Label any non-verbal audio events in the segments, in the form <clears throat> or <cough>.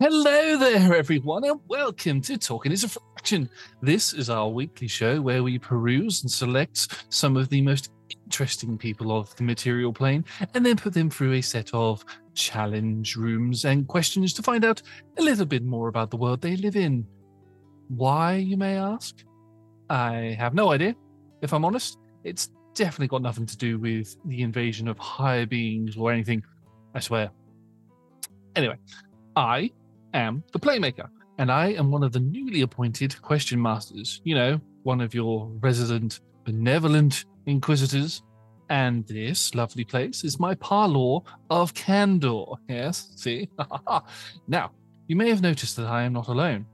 Hello there, everyone, and welcome to Talking is a Free Action. This is our weekly show where we peruse and select some of the most interesting people of the material plane and then put them through a set of challenge rooms and questions to find out a little bit more about the world they live in. Why, you may ask? I have no idea. If I'm honest, it's definitely got nothing to do with the invasion of higher beings or anything, I swear. Anyway, I am the Playmaker, and I am one of the newly appointed Question Masters. You know, one of your resident benevolent inquisitors. And this lovely place is my parlor of candor. Yes, see? <laughs> now, you may have noticed that I am not alone.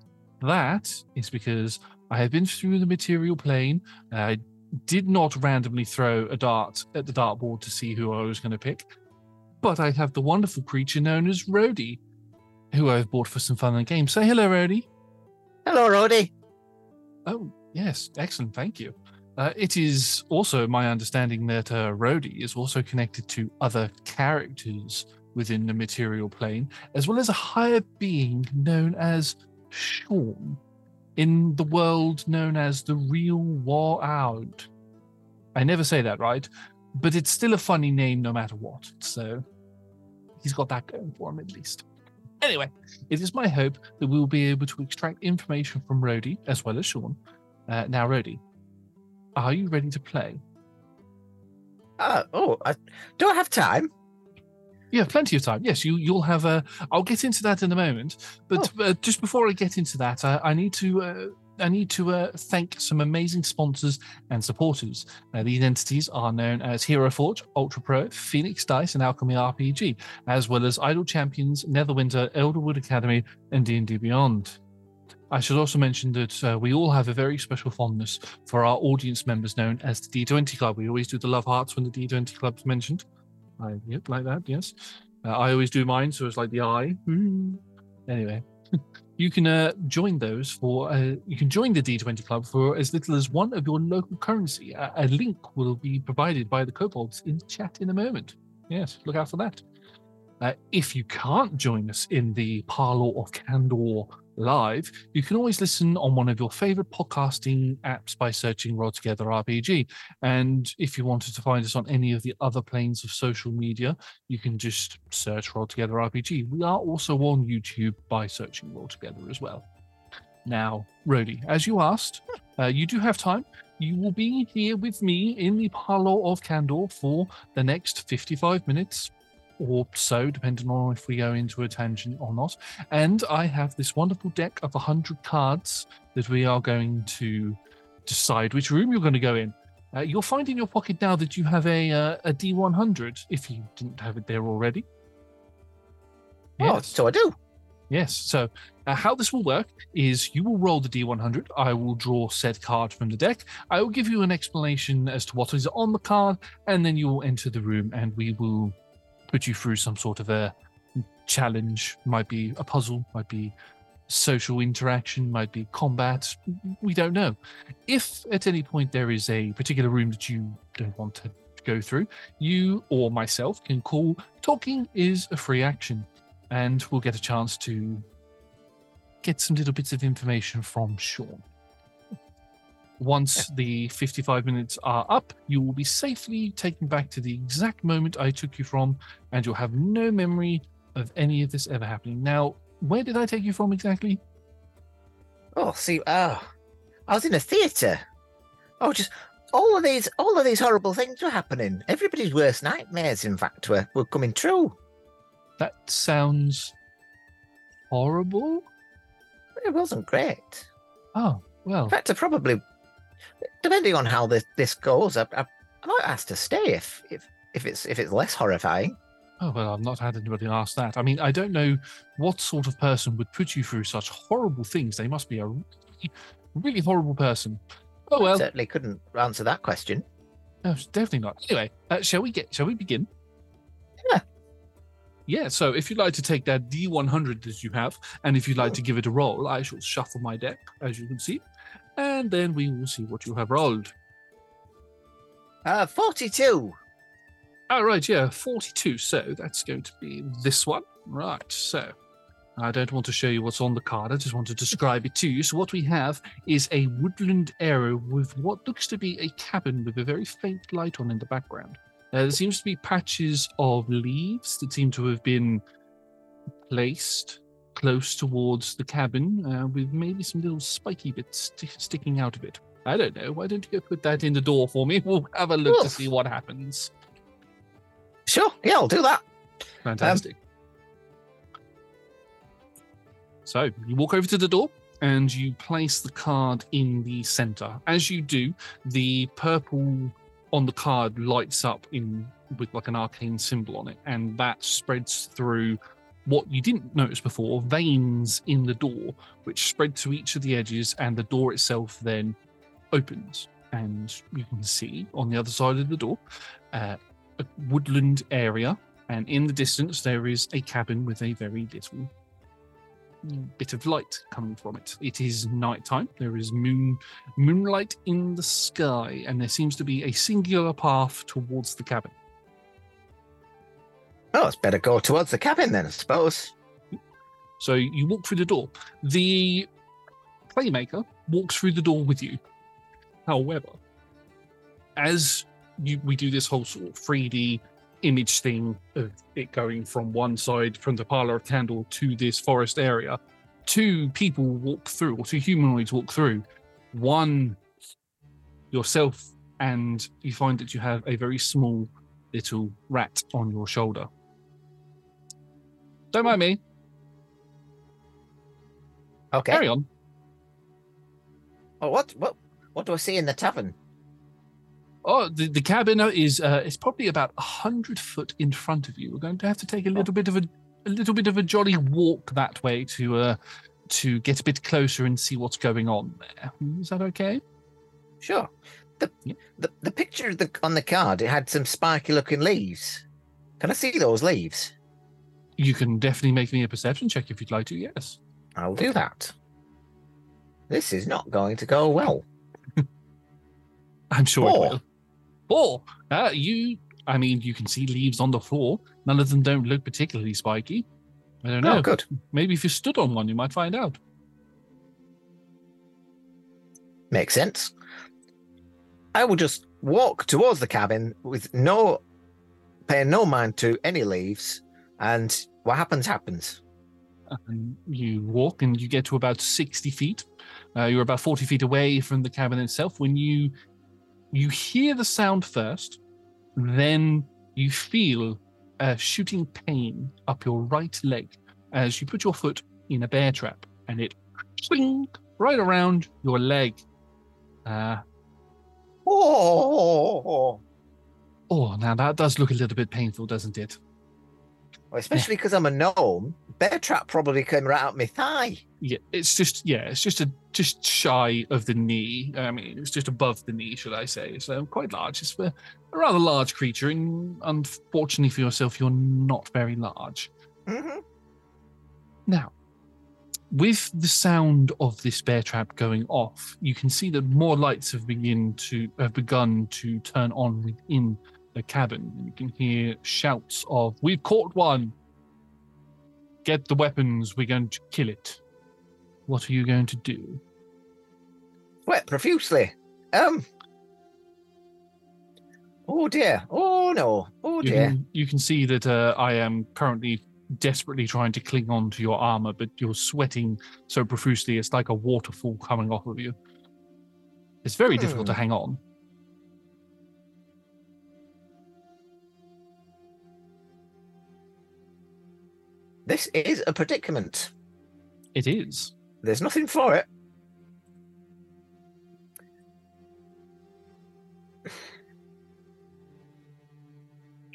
That is because I have been through the material plane. I did not randomly throw a dart at the dartboard to see who I was going to pick, but I have the wonderful creature known as Rhody, who I've bought for some fun and games. Say hello, Rhody. Hello, Rhody. Oh, yes, excellent. Thank you. Uh, it is also my understanding that uh, Rhody is also connected to other characters within the material plane, as well as a higher being known as Shaun, in the world known as the Real War Out. I never say that right, but it's still a funny name no matter what. So he's got that going for him at least. Anyway, it is my hope that we will be able to extract information from Rhody as well as Shaun. Uh, now, Rhody, are you ready to play? Uh, oh, I, do I have time? You have plenty of time. Yes, you you'll have. Uh, I'll get into that in a moment. But uh, just before I get into that, I, I need to. I need to uh, thank some amazing sponsors and supporters. Uh, these entities are known as Hero Forge, Ultra Pro, Phoenix Dice, and Alchemy RPG, as well as Idle Champions, Neverwinter, Elderwood Academy, and D&D Beyond. I should also mention that uh, we all have a very special fondness for our audience members known as the D20 Club. We always do the love hearts when the D20 Club's mentioned. I, yep, like that, yes. Uh, I always do mine, so it's like the eye. Mm. Anyway, <laughs> you can uh, join those for, uh, you can join the D20 Club for as little as one of your local currency. A, a link will be provided by the kobolds in chat in a moment. Yes, look out for that. Uh, if you can't join us in the Parlor of Candor live, you can always listen on one of your favorite podcasting apps by searching Roll Together RPG. And if you wanted to find us on any of the other planes of social media, you can just search Roll Together RPG. We are also on YouTube by searching Roll Together as well. Now, Rhody, as you asked, uh, you do have time. You will be here with me in the Parlor of Candor for the next 55 minutes or so, depending on if we go into a tangent or not. And I have this wonderful deck of 100 cards that we are going to decide which room you're going to go in. Uh, you'll find in your pocket now that you have a uh, a D100 if you didn't have it there already. Oh, so I do. Yes. So, uh, how this will work is you will roll the D100. I will draw said card from the deck. I will give you an explanation as to what is on the card, and then you will enter the room and we will put you through some sort of a challenge. Might be a puzzle, might be social interaction, might be combat. We don't know. If at any point there is a particular room that you don't want to go through, you or myself can call Talking is a free action, and we'll get a chance to get some little bits of information from Shaun. Once the 55 minutes are up, you will be safely taken back to the exact moment I took you from, and you'll have no memory of any of this ever happening. Now, where did I take you from exactly? Oh, see, oh, I was in a theatre. Oh, just all of these, all of these horrible things were happening. Everybody's worst nightmares, in fact, were, were coming true. That sounds horrible. It wasn't great. Oh, well. In fact, I probably, depending on how this this goes, I, I, I might ask to stay if if if it's if it's less horrifying. Oh, well, I've not had anybody ask that. I mean, I don't know what sort of person would put you through such horrible things. They must be a really, really horrible person. Oh, well. I certainly couldn't answer that question. No, definitely not. Anyway, uh, shall we get, shall we begin? Yeah. Yeah, so if you'd like to take that D100 that you have, and if you'd like to give it a roll, I shall shuffle my deck, as you can see, and then we will see what you have rolled. Uh, 42. All right, yeah, 42. So that's going to be this one. Right, so I don't want to show you what's on the card. I just want to describe it to you. So what we have is a woodland area with what looks to be a cabin with a very faint light on in the background. Uh, there seems to be patches of leaves that seem to have been placed close towards the cabin, uh, with maybe some little spiky bits sti- sticking out of it. I don't know. Why don't you go put that in the door for me? <laughs> We'll have a look to see what happens. Sure, yeah, I'll do that. Fantastic. so you walk over to the door and you place the card in the center. As you do, the purple on the card lights up in with like an arcane symbol on it, and that spreads through what you didn't notice before veins in the door, which spread to each of the edges, and the door itself then opens. And you can see on the other side of the door uh, a woodland area and in the distance there is a cabin with a very little bit of light coming from it. It is nighttime. There is moon moonlight in the sky, and there seems to be a singular path towards the cabin. Oh, it's better go towards the cabin then, I suppose. So you walk through the door. The playmaker walks through the door with you. However, as you, we do this whole sort of 3D image thing of it going from one side, from the parlor of candor to this forest area, two people walk through, or two humanoids walk through. One, yourself, and you find that you have a very small little rat on your shoulder. Don't mind me. Okay. Carry on. Well, what what what do I see in the tavern? Oh, the, the cabin is uh, it's probably about a hundred foot in front of you. We're going to have to take a little bit of a, a little bit of a jolly walk that way to uh, to get a bit closer and see what's going on there. Is that okay? Sure. The Yeah. the, the picture of the, on the card, it had some spiky looking leaves. Can I see those leaves? You can definitely make me a perception check if you'd like to. Yes. I'll do that. This is not going to go well. <laughs> I'm sure Four. it will. Four. Uh, you. I mean, you can see leaves on the floor. None of them don't look particularly spiky. I don't know. Oh, good. Maybe if you stood on one, you might find out. Makes sense. I will just walk towards the cabin with no paying no mind to any leaves, and what happens happens. and you walk and you get to about 60 feet. Uh, you're about 40 feet away from the cabin itself. When you you hear the sound first then you feel a shooting pain up your right leg as you put your foot in a bear trap and it swing right around your leg. Uh, Oh, oh now that does look a little bit painful doesn't it Well, especially because I'm a gnome. Bear trap probably came right out my thigh. yeah it's just yeah it's just a just shy of the knee i mean it's just above the knee should i say so quite large it's a, a rather large creature and unfortunately for yourself you're not very large hmm now with the sound of this bear trap going off you can see that more lights have begin to have begun to turn on within the cabin and you can hear shouts of we've caught one get the weapons we're going to kill it what are you going to do Sweat profusely. Um. Oh dear. Oh no. Oh you dear. can, you can see that uh, I am currently desperately trying to cling on to your armor, but you're sweating so profusely it's like a waterfall coming off of you. It's very difficult to Hmm. hang on. This is a predicament. It is. There's nothing for it.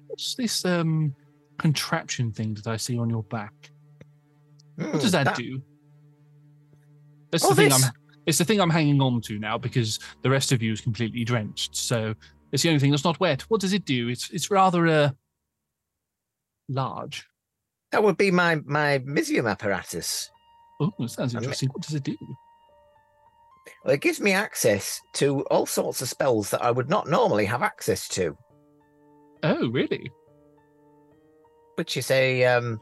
What's this um contraption thing that I see on your back? What Hmm, does that, do? That's Oh, the thing this. I'm it's the thing I'm hanging on to now because the rest of you is completely drenched. So it's the only thing that's not wet. What does it do? It's it's rather uh large. That would be my my Mizzium apparatus. Oh, that sounds interesting. What does it do? Well, it gives me access to all sorts of spells that I would not normally have access to, Oh, really? which is a um,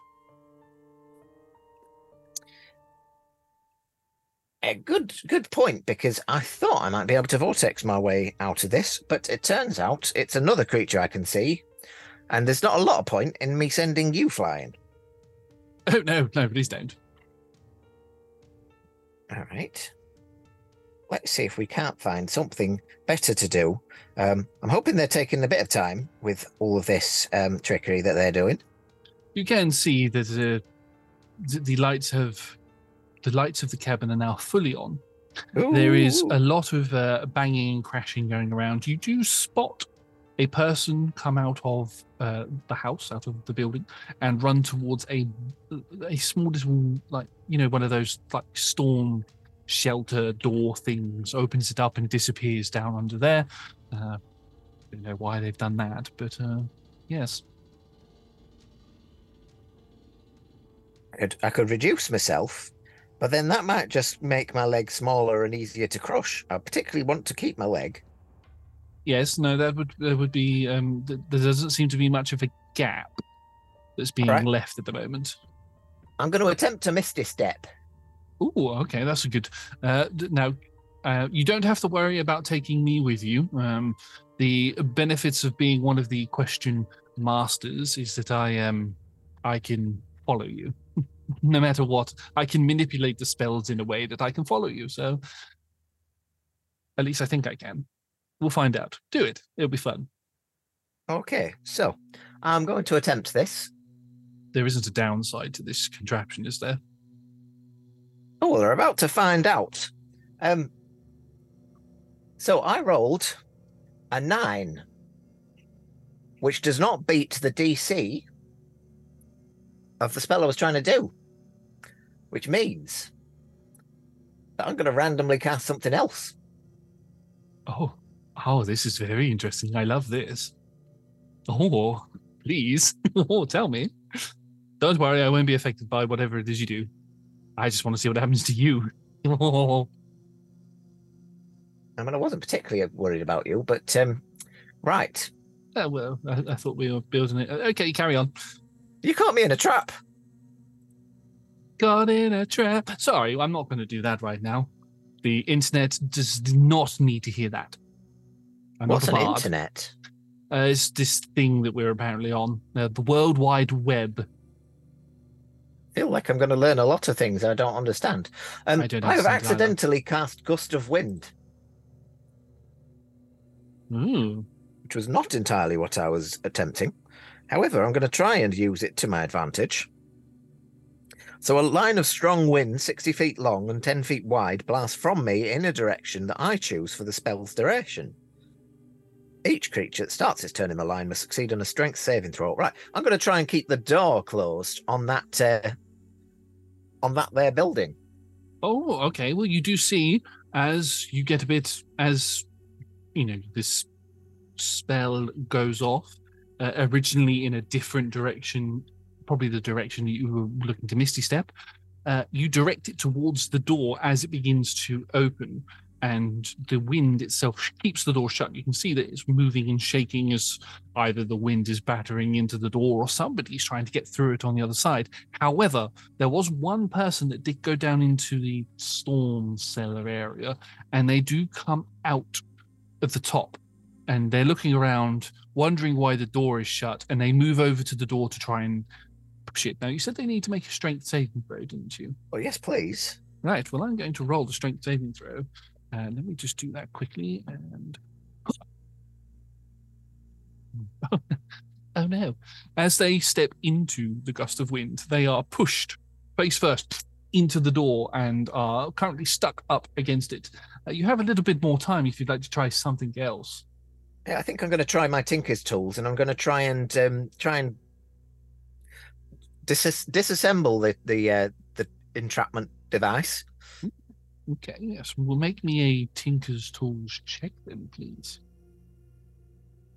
A good, good point. Because I thought I might be able to vortex my way out of this, but it turns out it's another creature I can see, and there's not a lot of point in me sending you flying. <laughs> Oh no, no, please don't. All right. Let's see if we can't find something better to do. Um, I'm hoping they're taking a bit of time with all of this um, trickery that they're doing. You can see that uh, th- the lights have the lights of the cabin are now fully on. There is a lot of uh, banging and crashing going around. You do spot a person come out of uh, the house, out of the building, and run towards a a small little like you know one of those like storm shelter door things. Opens it up and disappears down under there. Uh, don't know why they've done that, but uh, yes. I could, I could reduce myself, but then that might just make my leg smaller and easier to crush. I particularly want to keep my leg. Yes, no, that would that would be. Um, th- there doesn't seem to be much of a gap that's being Alright. left at the moment. I'm going to attempt a misty step. Oh, okay, that's a good. Uh, d- now, uh, you don't have to worry about taking me with you. Um, the benefits of being one of the question masters is that I um, I can follow you, <laughs> no matter what. I can manipulate the spells in a way that I can follow you. So, at least I think I can. We'll find out. Do it. It'll be fun. Okay, so I'm going to attempt this. There isn't a downside to this contraption, is there? Oh, well, they're about to find out. Um, so I rolled a nine, which does not beat the DC of the spell I was trying to do, which means that I'm going to randomly cast something else. Oh, oh, this is very interesting. I love this. Oh, please. <laughs> oh, tell me. Don't worry, I won't be affected by whatever it is you do. I just want to see what happens to you. Oh, <laughs> I mean, I wasn't particularly worried about you, but um, right, uh, well, I, I thought we were building it. Uh, Okay, carry on. you caught me in a trap. Got in a trap. Sorry, I'm not going to do that right now. The internet does not need to hear that. What's an bard. internet? Uh, it's this thing that we're apparently on, uh, the World Wide Web. I feel like I'm going to learn a lot of things I don't understand. Um, I don't I have understand either. accidentally cast Gust of Wind, Ooh. which was not entirely what I was attempting. However, I'm going to try and use it to my advantage. So, a line of strong wind, 60 feet long and 10 feet wide, blasts from me in a direction that I choose for the spell's duration. Each creature that starts its turn in the line must succeed on a strength saving throw. Right, I'm going to try and keep the door closed on that uh, on that there building. Oh, okay. Well, you do see as you get a bit as you know this spell goes off. Uh, originally in a different direction, probably the direction you were looking to Misty Step. Uh, you direct it towards the door as it begins to open, and the wind itself keeps the door shut. You can see that it's moving and shaking as either the wind is battering into the door or somebody's trying to get through it on the other side. However, there was one person that did go down into the storm cellar area, and they do come out of the top, and they're looking around, wondering why the door is shut, and they move over to the door to try and push it. Now, you said they need to make a strength saving throw, didn't you? Oh, yes, please. Right. Well, I'm going to roll the strength saving throw. Uh, let me just do that quickly. And <laughs> oh no! As they step into the gust of wind, they are pushed face first into the door and are currently stuck up against it. Uh, you have a little bit more time if you'd like to try something else. Yeah, I think I'm going to try my Tinker's tools, and I'm going to try and um, try and dis- disassemble the the uh, the entrapment device. Okay. Yes. Well, make me a Tinker's Tools check then, please.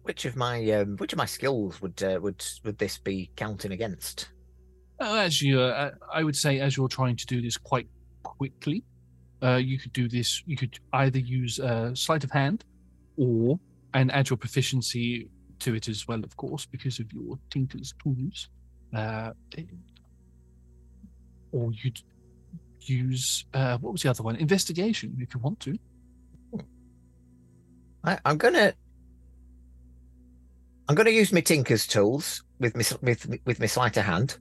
Which of my um, which of my skills would uh, would would this be counting against? Uh, as you, uh, I would say, as you're trying to do this quite quickly, uh, you could do this. You could either use uh, sleight of hand, or and add your proficiency to it as well, of course, because of your tinker's tools. Uh, or you'd use uh, what was the other one? Investigation, if you want to. I, I'm gonna I'm gonna use my tinker's tools with my with with my sleight of hand.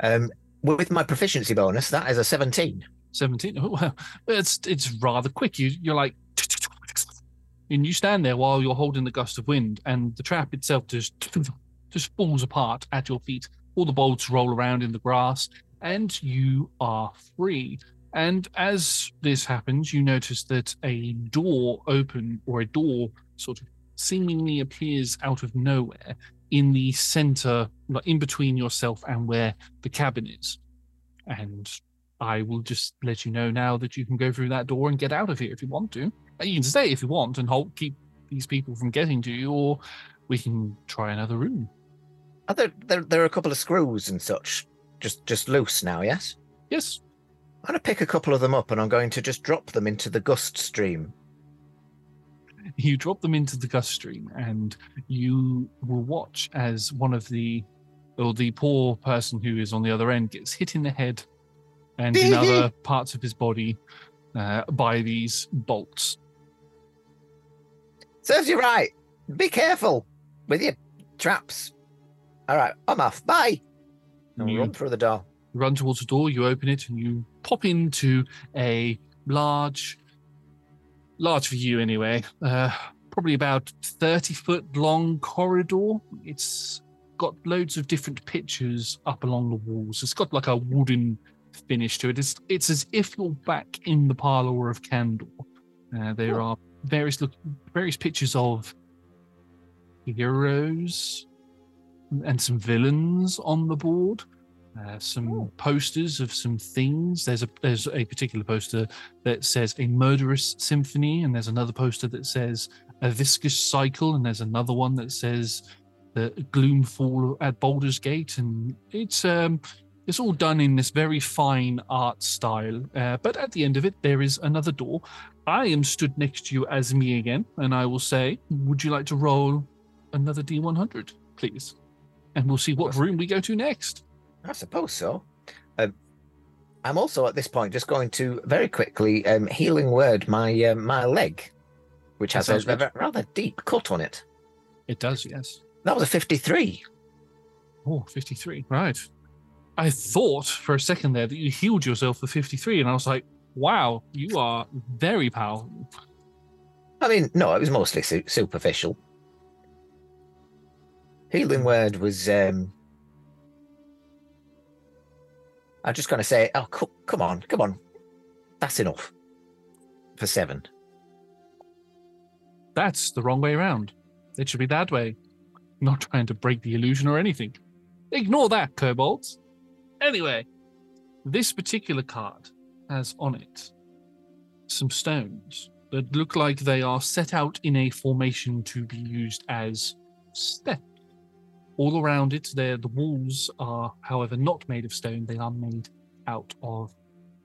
Um, with my proficiency bonus, that is a 17. 17. Oh, well, it's it's rather quick. You you're like, and you stand there while you're holding the gust of wind, and the trap itself just just falls apart at your feet. All the bolts roll around in the grass, and you are free. And as this happens, you notice that a door open or a door sort of seemingly appears out of nowhere in the center, like in between yourself and where the cabin is. And I will just let you know now that you can go through that door and get out of here if you want to. You can stay if you want and hold, keep these people from getting to you, or we can try another room. Are there, there there are a couple of screws and such just just loose now, yes? Yes, I'm gonna pick a couple of them up and I'm going to just drop them into the gust stream. you drop them into the gust stream, and you will watch as one of the or the poor person who is on the other end gets hit in the head and in <laughs> other parts of his body uh, by these bolts. Serves you right. Be careful with your traps. All right, I'm off. Bye. And You run through the door. run towards the door, you open it, and you pop into a large, large for you anyway, uh, probably about 30 foot long corridor. It's got loads of different pictures up along the walls. It's got like a wooden finish to it. It's, it's as if you're back in the parlor of Candor. Uh, there are various look, various pictures of heroes and some villains on the board uh, some Oh. posters of some things. There's a there's a particular poster that says a murderous symphony, and there's another poster that says a viscous cycle, and there's another one that says the gloom fall at Baldur's Gate, and it's um it's all done in this very fine art style. Uh, but at the end of it, there is another door. I am stood next to you as me again, and I will say, would you like to roll another D100, please? And we'll see what room we go to next. I suppose so. Um, I'm also at this point just going to very quickly um, healing word my uh, my leg, which has a, a rather deep cut on it. It does, yes. That was a 53. Oh, 53. Right. I thought for a second there that you healed yourself for 53, and I was like, wow, you are very powerful. I mean, no, it was mostly su- superficial. Healing word was. um I'm just going to say, oh, co- come on, come on. That's enough for seven. That's the wrong way around. It should be that way. Not trying to break the illusion or anything. Ignore that, kobolds. Anyway, this particular card has on it some stones that look like they are set out in a formation to be used as steps. All around it, there the walls are, however, not made of stone. They are made out of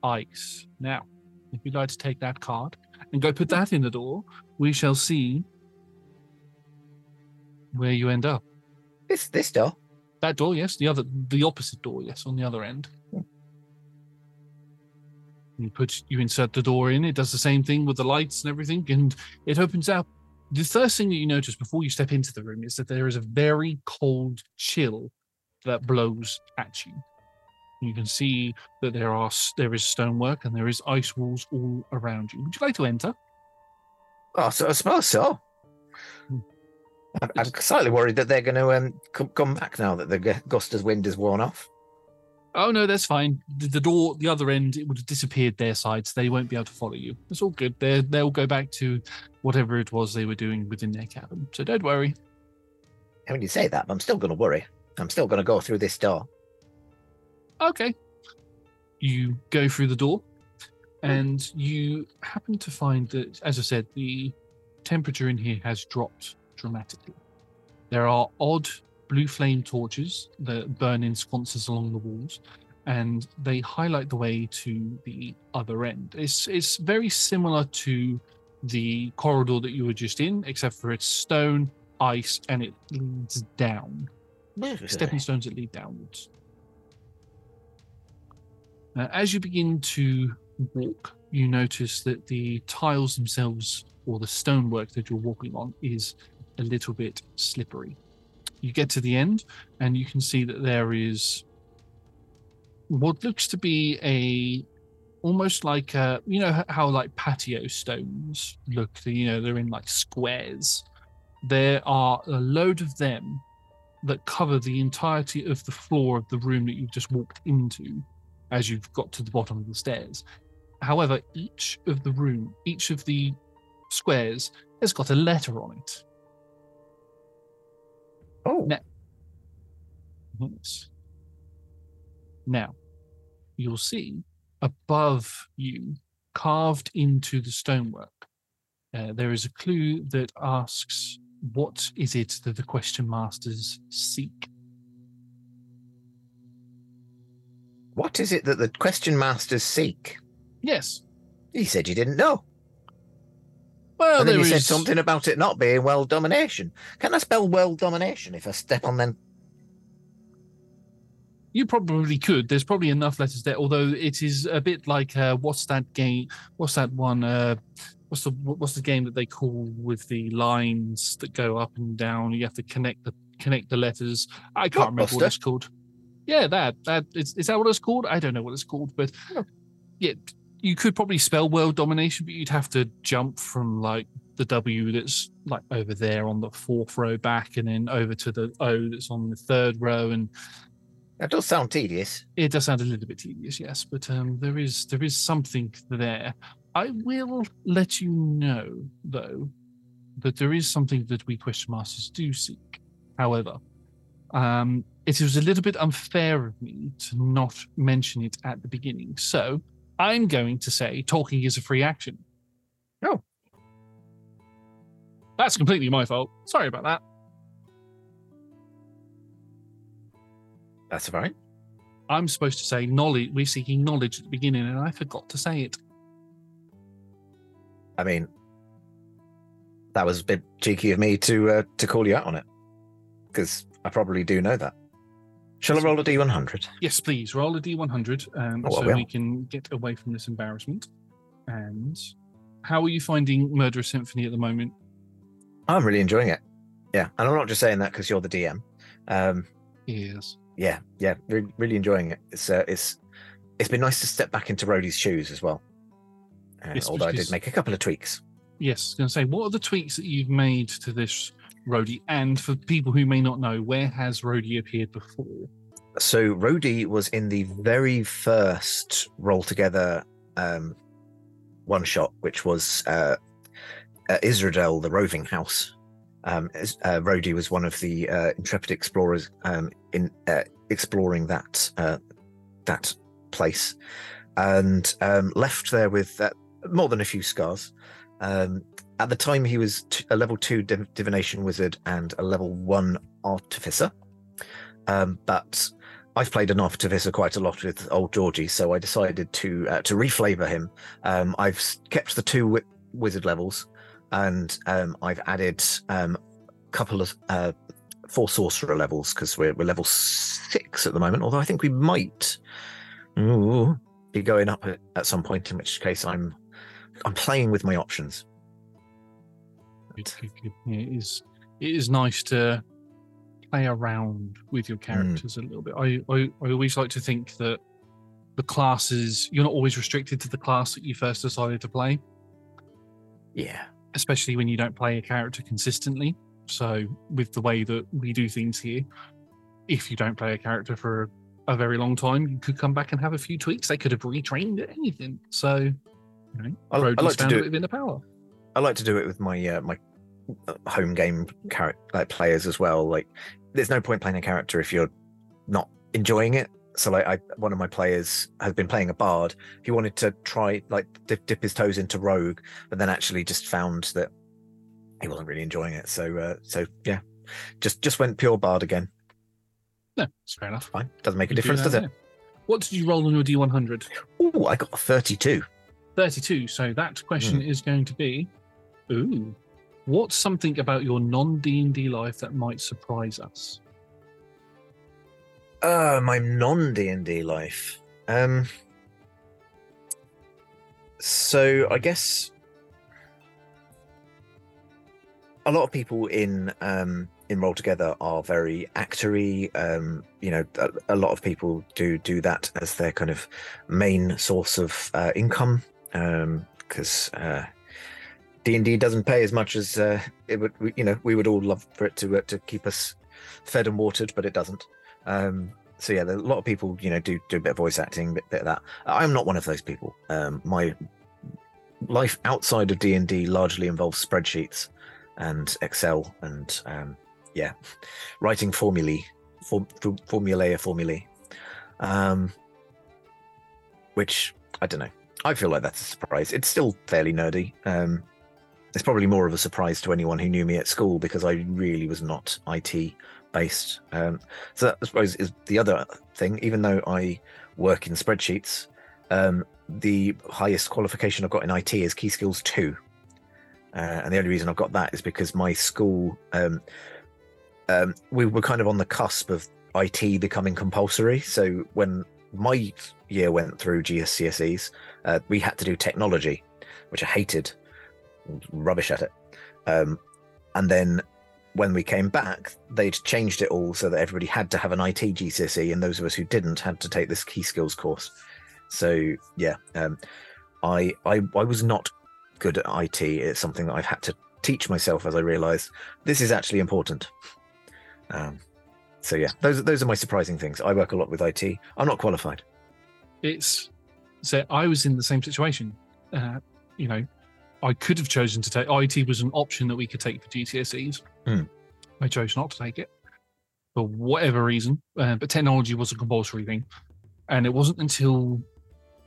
ice. Now, if you'd like to take that card and go put that in the door, we shall see where you end up. This this door. That door, yes. The other, the opposite door, yes, on the other end. Hmm. You put, you insert the door in. It does the same thing with the lights and everything, and it opens up. The first thing that you notice before you step into the room is that there is a very cold chill that blows at you. You can see that there are there is stonework and there is ice walls all around you. Would you like to enter? Oh, so I suppose so. Hmm. I'm, I'm slightly worried that they're going to um, come, come back now that the gu- gust of wind has worn off. Oh no, that's fine. The, the door, the other end, it would have disappeared their side, so they won't be able to follow you. It's all good. They they'll go back to whatever it was they were doing within their cabin. So don't worry. I mean, you say that, but I'm still going to worry. I'm still going to go through this door. Okay. You go through the door, and you happen to find that, as I said, the temperature in here has dropped dramatically. There are odd blue flame torches that burn in sconces along the walls, and they highlight the way to the other end. It's it's very similar to the corridor that you were just in, except for it's stone, ice, and it leads down stepping stones that lead downwards. Uh, as you begin to walk, you notice that the tiles themselves or the stonework that you're walking on is a little bit slippery. You get to the end and you can see that there is what looks to be a almost like uh you know how like patio stones look you know they're in like squares. There are a load of them that cover the entirety of the floor of the room that you've just walked into as you've got to the bottom of the stairs. However each of the room each of the squares has got a letter on it Oh, No. Yes. Now, you'll see above you, carved into the stonework, uh, there is a clue that asks, What is it that the question masters seek? what is it that the question masters seek? Yes. He said you didn't know. Well, and then you said something about it not being world domination. Can I spell world domination if I step on them? You probably could. There's probably enough letters there, although it is a bit like uh, what's that game? What's that one? Uh, what's the what's the game that they call with the lines that go up and down? You have to connect the connect the letters. I can't remember what it's called. Yeah, that that is is that what it's called? I don't know what it's called, but No. yeah, you could probably spell world domination, but you'd have to jump from like the W that's like over there on the fourth row back, and then over to the O that's on the third row, and That does sound tedious. it does sound a little bit tedious, yes, but um, there is there is something there. I will let you know, though, that there is something that we question masters do seek. However, um, it was a little bit unfair of me to not mention it at the beginning. So I'm going to say talking is a free action. Oh. That's completely my fault. Sorry about that. That's fine. I'm supposed to say knowledge. We're seeking knowledge at the beginning, and I forgot to say it. I mean, that was a bit cheeky of me to uh, to call you out on it, because I probably do know that. Shall I roll a d100? Yes, please roll a d100 um, Oh, I so we can get away from this embarrassment. And how are you finding Murderous Symphony at the moment? I'm really enjoying it. Yeah, and I'm not just saying that because you're the DM. Um, Yes. yeah, yeah, re- really enjoying it. It's uh, it's it's been nice to step back into Rhody's shoes as well. Uh, Yes, although I did make a couple of tweaks. Yes, I was going to say, what are the tweaks that you've made to this Rhody? And for people who may not know, where has Rhody appeared before? So Rhody was in the very first roll together um, one shot, which was uh, uh, the roving house. Um, uh, Rhody was one of the uh, intrepid explorers um, in uh, exploring that uh, that place, and um, left there with uh, more than a few scars. Um, at the time, he was t- a level two div- divination wizard and a level one artificer. Um, but I've played an artificer quite a lot with old Georgie, so I decided to uh, to reflavor him. Um, I've kept the two wi- wizard levels, and um, I've added um, a couple of uh, four sorcerer levels because we're, we're level six at the moment. Although I think we might ooh, be going up at, at some point, in which case I'm I'm playing with my options. Good, good, good. Yeah, it is. It is nice to play around with your hmm. characters a little bit. I, I I always like to think that the classes you're not always restricted to the class that you first decided to play, Yeah, especially when you don't play a character consistently. So with the way that we do things here, if you don't play a character for a very long time, you could come back and have a few tweaks. They could have retrained at anything. So, you know, I, I like to do it. within the power. I like to do it with my uh, my uh, home game character like players as well. Like, there's no point playing a character if you're not enjoying it. So, like, I one of my players has been playing a bard. He wanted to try like dip, dip his toes into rogue, but then actually just found that he wasn't really enjoying it. So, uh, so yeah, just just went pure bard again. No, it's fair enough. Fine, doesn't make a You do difference, that does it? What did you roll on your D100? Oh, I got a 32. 32. So that question Hmm. is going to be, ooh, what's something about your non D and D life that might surprise us? Uh, my non D and D life. Um, so I guess a lot of people in um, in roll together are very actory. Um, you know, a, a, lot of people do do that as their kind of main source of uh, income because um, D and D doesn't pay as much as uh, it would. You know, we would all love for it to uh, to keep us fed and watered, but it doesn't. Um, so yeah, a lot of people, you know, do do a bit of voice acting, bit, bit of that. I'm not one of those people. Um, my life outside of D and D largely involves spreadsheets and Excel and um, yeah, writing formulae, form, formulae, formulae, um, which I don't know. I feel like that's a surprise. It's still fairly nerdy. Um, it's probably more of a surprise to anyone who knew me at school because I really was not IT based. Um, so that, I suppose is the other thing. Even though I work in spreadsheets, um, the highest qualification I've got in IT is Key Skills Two, uh, and the only reason I've got that is because my school, um, um, we were kind of on the cusp of IT becoming compulsory. So when my year went through GCSEs, uh, we had to do technology, which I hated, rubbish at it. Um, and then when we came back, they'd changed it all so that everybody had to have an IT GCSE, and those of us who didn't had to take this key skills course. So yeah, um, I, I I was not good at IT. It's something that I've had to teach myself as I realised this is actually important. Um, so yeah, those those are my surprising things. I work a lot with IT. I'm not qualified. It's so I was in the same situation. Uh, you know, I could have chosen to take IT was an option that we could take for GCSEs. Hmm. I chose not to take it for whatever reason. Uh, but technology was a compulsory thing, and it wasn't until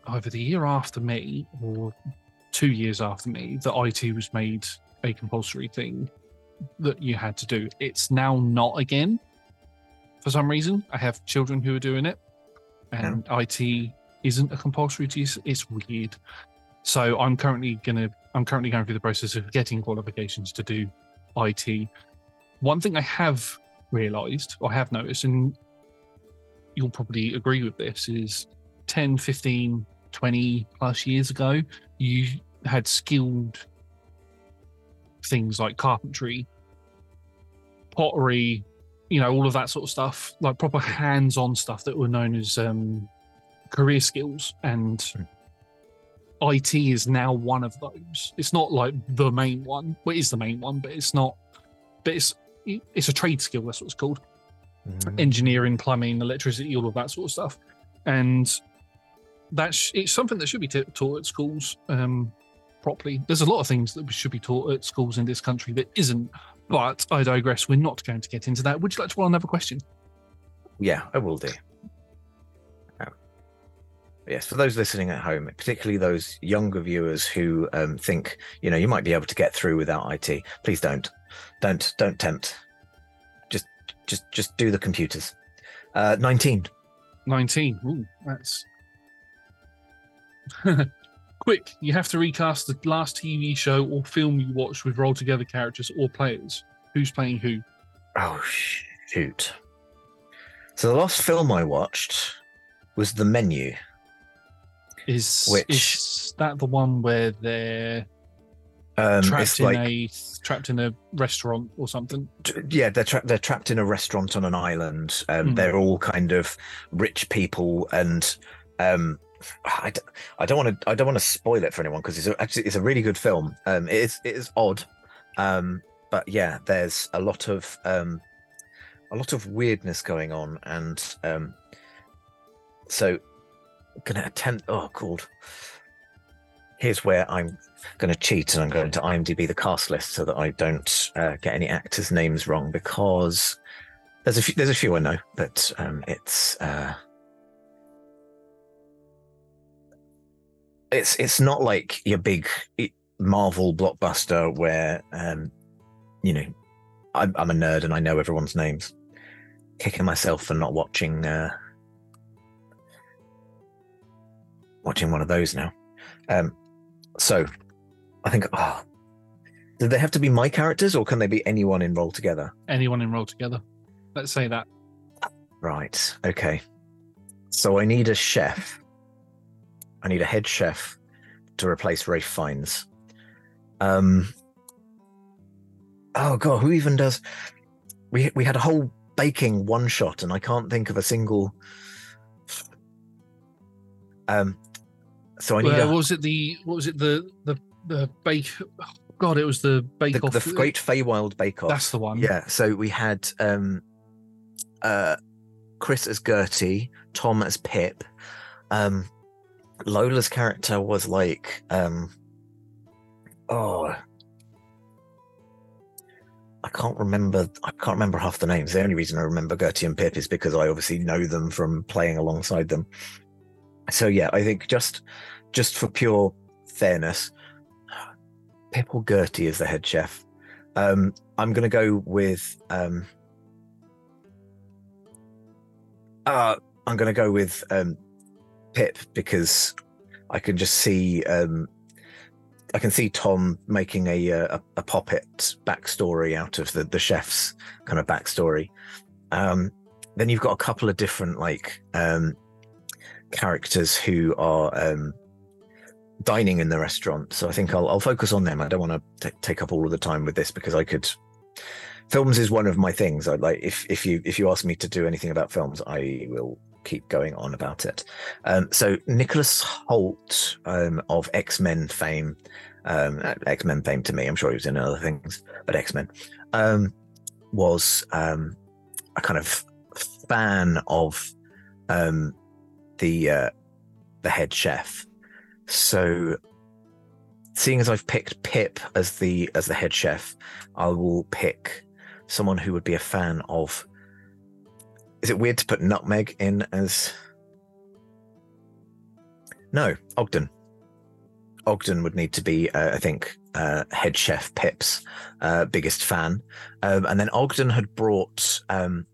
either the year after me or two years after me that IT was made a compulsory thing that you had to do. It's now not again. For some reason, I have children who are doing it, and yeah. IT isn't a compulsory. It's weird. So I'm currently gonna I'm currently going through the process of getting qualifications to do IT. One thing I have realized or have noticed, and you'll probably agree with this, is 10, 15, 20 plus years ago, you had skilled things like carpentry, pottery, you know, all of that sort of stuff, like proper hands on stuff that were known as um, career skills. And mm. IT is now one of those. It's not like the main one. Well, it is the main one, but it's not. But it's it's a trade skill. That's what it's called. Mm. Engineering, plumbing, electricity, all of that sort of stuff, and that's it's something that should be t- taught at schools um, properly. There's a lot of things that should be taught at schools in this country that isn't. But I digress. We're not going to get into that. Would you like to ask another question? Yeah, I will do. Yes, for those listening at home, particularly those younger viewers who um, think you know you might be able to get through without IT, please don't, don't, don't tempt. Just, just, just do the computers. Uh, Nineteen. Nineteen. Ooh, that's <laughs> quick. You have to recast the last TV show or film you watched with roll together characters or players. Who's playing who? Oh shoot! So the last film I watched was The Menu. Is which is that the one where they're um, trapped in like, a trapped in a restaurant or something? Yeah, they're trapped. They're trapped in a restaurant on an island. Um, mm. They're all kind of rich people, and um, I d- I don't want to I don't want to spoil it for anyone because it's a, actually it's a really good film. Um, it is it is odd, um, but yeah, there's a lot of um, a lot of weirdness going on, and um, so to attempt. Oh, God. Here's where I'm to cheat and I'm going to IMDb the cast list so that I don't uh, get any actors' names wrong because there's a few, there's a few I know, but um, it's uh, it's it's not like your big Marvel blockbuster where um, you know I'm, I'm a nerd and I know everyone's names. Kicking myself for not watching uh, watching one of those now. Um, so I think, oh, do they have to be my characters or can they be anyone in roll together? Anyone in roll together. Let's say that. Right. Okay. So I need a chef. I need a head chef to replace Ralph Fiennes. Um. Oh god, who even does? We we had a whole baking one shot, and I can't think of a single. Um. So I need Uh, a, what was it? The what was it? The the the bake. oh, God, it was the bake the, off. the Great Feywild Bake Off. That's the one. Yeah, so we had um uh Chris as Gertie, Tom as Pip. Um Lola's character was like um oh I can't remember I can't remember half the names. The only reason I remember Gertie and Pip is because I obviously know them from playing alongside them. So yeah, I think just just for pure fairness, Pip or Gertie is the head chef. Um, I'm going to go with. Um, uh, I'm going to go with um, Pip because I can just see. Um, I can see Tom making a uh, a, a poppet backstory out of the the chef's kind of backstory. Um, then you've got a couple of different like um, characters who are um, dining in the restaurant. So I think I'll, I'll focus on them. I don't want to t- take up all of the time with this because I could. Films is one of my things. I like if if you if you ask me to do anything about films, I will keep going on about it. Um, so Nicholas Hoult um, of X Men fame, um, X Men fame to me. I'm sure he was in other things, but X Men um, was um, a kind of fan of um, the uh, the head chef. So, seeing as I've picked Pip as the as the head chef, I will pick someone who would be a fan of. Is it weird to put Nutmeg in as? No, Ogden. Ogden would need to be, uh, I think, uh, head chef Pip's uh, biggest fan, um, and then Ogden had brought um,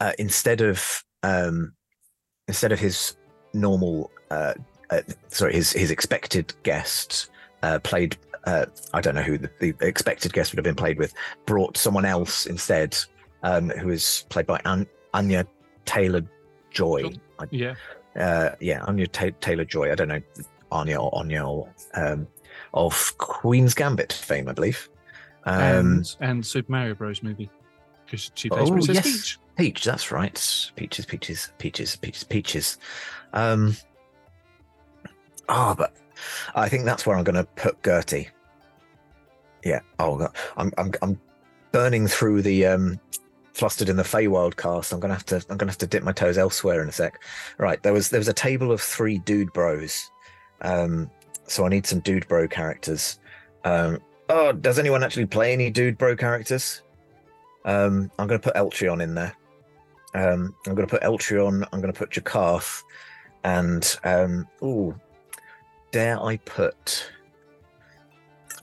uh, instead of um, instead of his normal uh, sorry, his his expected guest uh, played. Uh, I don't know who the, the expected guest would have been played with. Brought someone else instead, um, who is played by An- Anya Taylor Joy. Yeah. uh, yeah, Anya Ta- Taylor Joy. I don't know Anya or Anya or, um, of Queen's Gambit fame, I believe. Um, and and Super Mario Bros. movie because she plays Oh, Princess yes. Peach. Peach, that's right. Peaches, peaches, peaches, peaches, peaches. Um, oh, but I think that's where I'm going to put Gertie. Yeah. Oh, God. I'm, I'm, I'm burning through the um, flustered in the Feywild cast. I'm gonna have to, I'm gonna have to dip my toes elsewhere in a sec. Right. There was, there was a table of three dude bros. Um, so I need some dude bro characters. Um, oh, does anyone actually play any dude bro characters? Um, I'm going to put Eltrion in there. Um, I'm going to put Eltrion. I'm going to put Jakarth, and um, ooh, dare I put?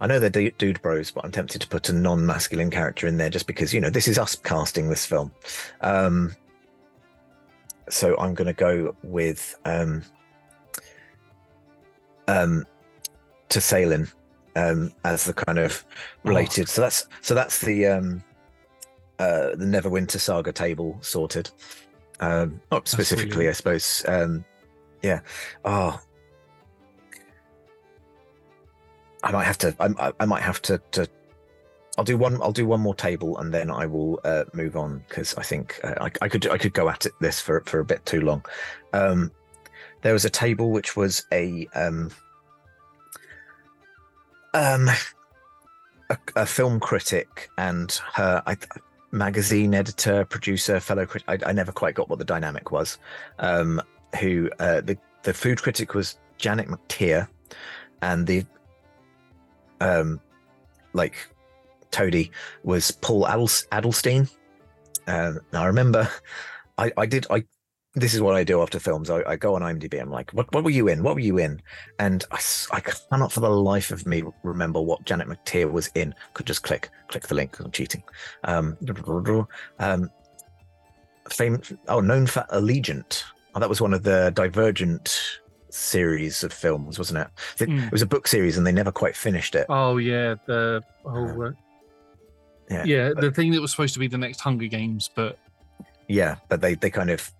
I know they're du- dude bros, but I'm tempted to put a non-masculine character in there just because you know this is us casting this film. Um, so I'm going to go with um, um, to Salin um, as the kind of related. So that's so that's the um, uh, the Neverwinter Saga table sorted. Um, not specifically, brilliant. I suppose. Um, yeah. Oh, I might have to. I, I- might have to, to. I'll do one. I'll do one more table, and then I will uh, move on because I think uh, I, I could. I could go at it this for for a bit too long. Um, there was a table which was a um, um, a, a film critic and her I, magazine editor, producer, fellow critic. I, I never quite got what the dynamic was. Um, who uh, the the food critic was Janet McTeer, and the um, like Toady was Paul Adels- Adelstein. Um, I remember, I I did I. This is what I do after films. I, I go on IMDb. I'm like, what, what were you in? What were you in? And I, I cannot for the life of me remember what Janet McTeer was in. Could just click click the link. I'm cheating. Um, um, fame. Oh, known for Allegiant. Oh, that was one of the Divergent series of films, wasn't it? It, Mm. it was a book series, and they never quite finished it. Oh yeah, the uh, Yeah. yeah, the thing that was supposed to be the next Hunger Games, but Yeah, but they they kind of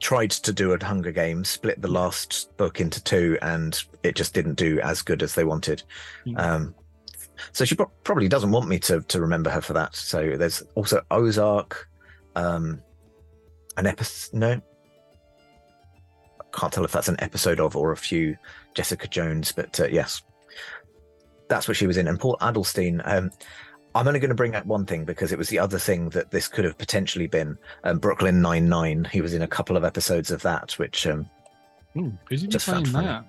tried to do a Hunger Games, split the last book into two, and it just didn't do as good as they wanted. Hmm. Um, so she pro- probably doesn't want me to to remember her for that. So there's also Ozark, um, an episode. No, can't tell if that's an episode of or a few Jessica Jones, but uh, yes, that's what she was in. And Paul Adelstein. Um, I'm only going to bring up one thing because it was the other thing that this could have potentially been. Um, Brooklyn Nine Nine. He was in a couple of episodes of that, which um, Ooh, Just found funny. that?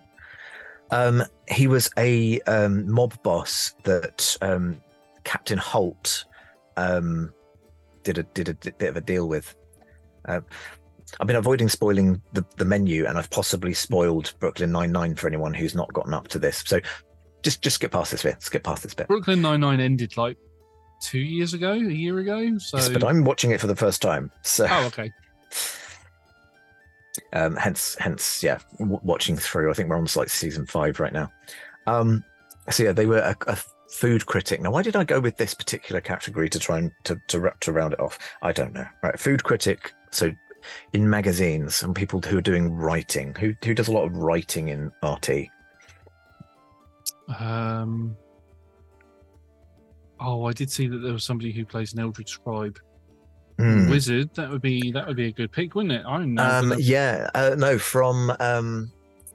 Um, he was a um, mob boss that um, Captain Holt um, did a did a d- bit of a deal with. Uh, I've been avoiding spoiling the, the menu, and I've possibly spoiled Brooklyn Nine Nine for anyone who's not gotten up to this. So just just skip past this bit. Skip past this bit. Brooklyn Nine Nine ended like two years ago, a year ago. So, Yes, but I'm watching it for the first time, so oh, okay. <laughs> um, hence hence yeah, w- watching through. I think we're on like season five right now. Um, so yeah, they were a, a food critic. Now, why did I go with this particular category to try and to to, to round it off? I don't know. Right, food critic. So in magazines and people who are doing writing, who who does a lot of writing in RT. Um. Oh, I did see that there was somebody who plays an Eldritch Scribe Hmm. wizard. That would be that would be a good pick, wouldn't it? I don't know. Um, yeah, uh, no, from um,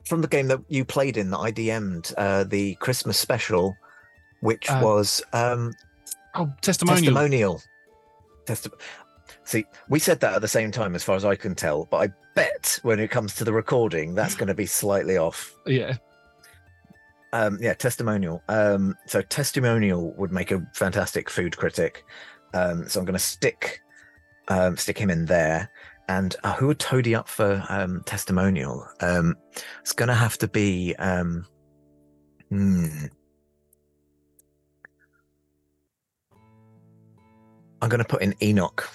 from the game that you played in that I DM'd, uh, the Christmas special, which Uh, was um, oh, testimonial. testimonial. Testi- See, we said that at the same time, as far as I can tell. But I bet when it comes to the recording, that's going to be slightly off. Yeah. Um, yeah, testimonial. Um, so testimonial would make a fantastic food critic. Um, so I'm going to stick um, stick him in there. And uh, who would toady up for um, testimonial? Um, it's going to have to be. Um, hmm. I'm going to put in Enoch.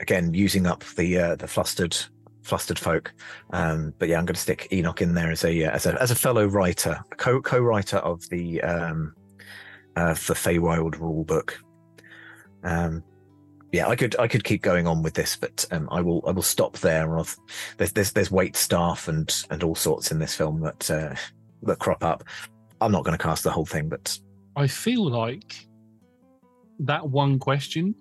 Again, using up the uh, the flustered flustered folk. Um, but yeah, I'm going to stick Enoch in there as a uh, as a as a fellow writer, co co writer of the um, uh, the Feywild rule book. Um, yeah, I could I could keep going on with this, but um, I will I will stop there. There's there's there's wait staff and and all sorts in this film that uh, that crop up. I'm not going to cast the whole thing, but I feel like that one question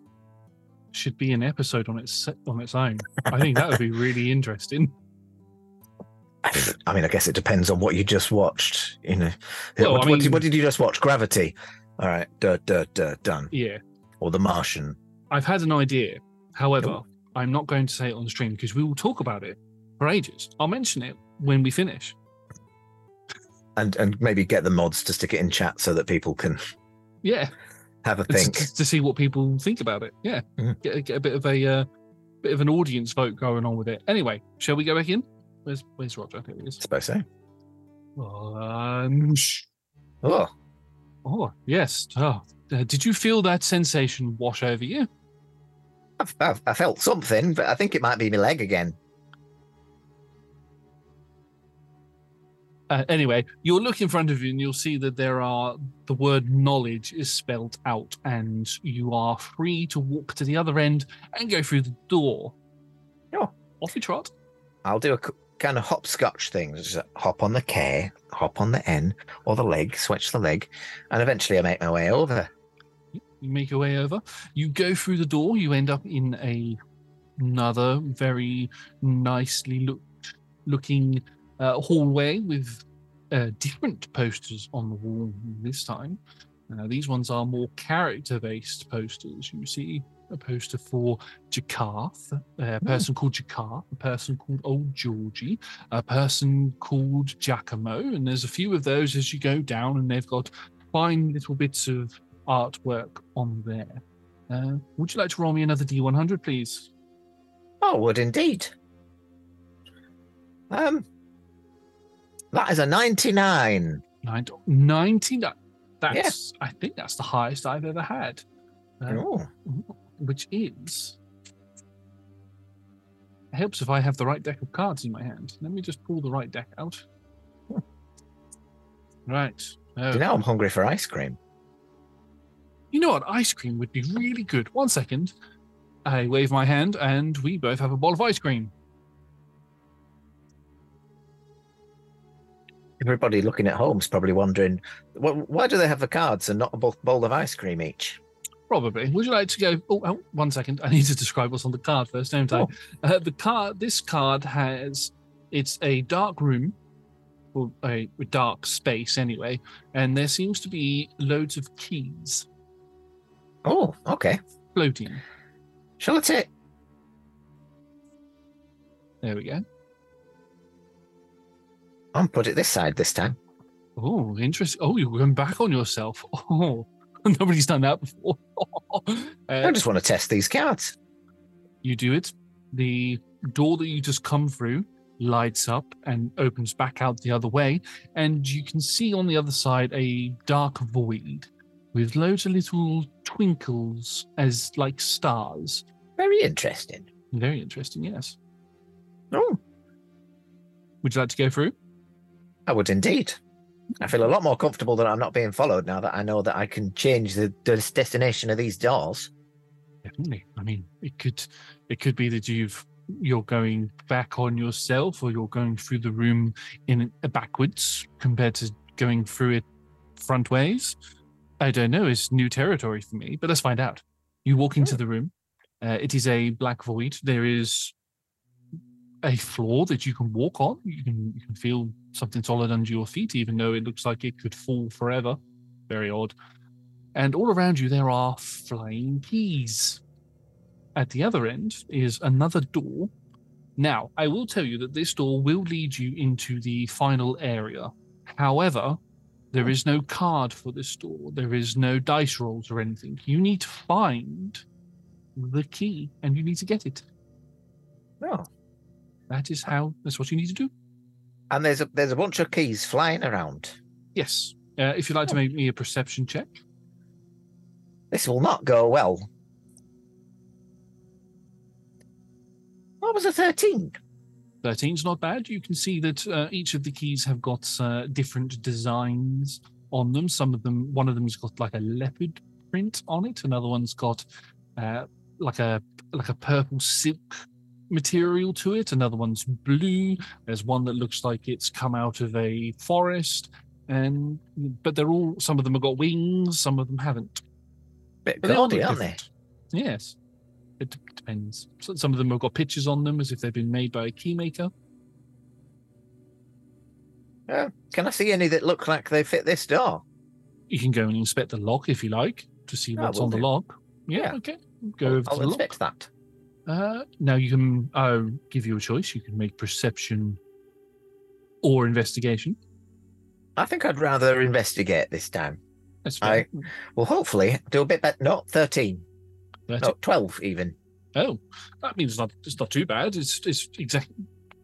should be an episode on its on its own. I think that would be really <laughs> interesting. I mean, I guess it depends on what you just watched. You know, Well, what, I what did, what did you just watch? Gravity. All right, duh, duh, duh, done. Yeah, Or The Martian. I've had an idea. However, Cool. I'm not going to say it on stream because we will talk about it for ages. I'll mention it when we finish. and and maybe get the mods to stick it in chat so that people can Yeah, have a think. to see what people think about it. Yeah, Mhm. get, get a bit of a uh, bit of an audience vote going on with it. Anyway, shall we go back in? Where's Where's Roger? There he is. suppose so. Um, Oh, oh yes. Oh, uh, did you feel that sensation wash over you? I've, I've, I felt something, but I think it might be my leg again. Uh, anyway, you'll look in front of you and you'll see that there are the word knowledge is spelled out, and you are free to walk to the other end and go through the door. Yeah. Off you trot. I'll do a kind of hopscotch thing. Just hop on the K, hop on the N, or the leg, switch the leg, and eventually I make my way over. You make your way over. You go through the door. You end up in a another very nicely looked looking uh, hallway with uh, different posters on the wall this time. Uh, these ones are more character based posters. You see a poster for Jakarth, a person called Jakarth, a person called Old Georgie, a person called Giacomo, and there's a few of those as you go down, and they've got fine little bits of artwork on there. Uh, would you like to roll me another D100, please? Oh, would indeed. Um, that is a ninety-nine. 99. That's, I think that's the highest I've ever had. Uh, Oh, which is. It helps if I have the right deck of cards in my hand. Let me just pull the right deck out. Right. do Oh, you I'm hungry for ice cream? you know what? Ice cream would be really good. One second. I wave my hand, and we both have a bowl of ice cream. Everybody looking at home is probably wondering, wh- why do they have the cards and not a bowl of ice cream each? Probably. Would you like to go? Oh, oh, one second. I need to describe what's on the card first, don't I? Oh. Uh, the card. This card has. It's a dark room, or a, a dark space anyway, and there seems to be loads of keys Oh, okay. floating. Shall I take? There we go. I'll put it this side this time. Oh, interesting. Oh, you're going back on yourself. <laughs> Oh, nobody's done that before. <laughs> I uh, just want to test these cards. you do it. The door that you just come through lights up and opens back out the other way, and you can see on the other side a dark void with loads of little twinkles as like stars. Very interesting. Very interesting, yes. Oh, Would you like to go through? I would indeed. I feel a lot more comfortable that I'm not being followed now that I know that I can change the, the destination of these doors. Definitely. I mean, it could it could be that you've you're going back on yourself, or you're going through the room in backwards compared to going through it front ways. I don't know. It's new territory for me, but let's find out. You walk into the room. Uh, it is a black void. There is a floor that you can walk on. You can you can feel something solid under your feet, even though it looks like it could fall forever. Very odd. And all around you there are flying keys. At the other end is another door. Now, I will tell you that this door will lead you into the final area. However, there is no card for this door. There is no dice rolls or anything. You need to find the key and you need to get it. Oh. That is how that's what you need to do. And there's a there's a bunch of keys flying around. Yes. Uh, if you'd like to Oh. make me a perception check. This will not go well. What was a 13? 13's not bad. You can see that uh, each of the keys have got uh, different designs on them. Some of them, one of them's got like a leopard print on it. Another one's got uh, like a like a purple silk material to it. Another one's blue. There's one that looks like it's come out of a forest. And but they're all some of them have got wings, some of them haven't. Bit But they gaudy, look aren't they? Yes. It d- depends. So- Some of them have got pictures on them as if they've been made by a keymaker. Uh, can I see any that look like they fit this door? You can go and inspect the lock if you like to see what's will on the lock. Yeah, Yeah. okay. Go I'll, over I'll to the lock. inspect that. Uh, now you can I'll give you a choice. You can make perception or investigation. I think I'd rather investigate this time. That's I- fine. Well, hopefully, do a bit better. No, 13. That's No, 12 even. Oh, that means it's not it's not too bad. It's it's exactly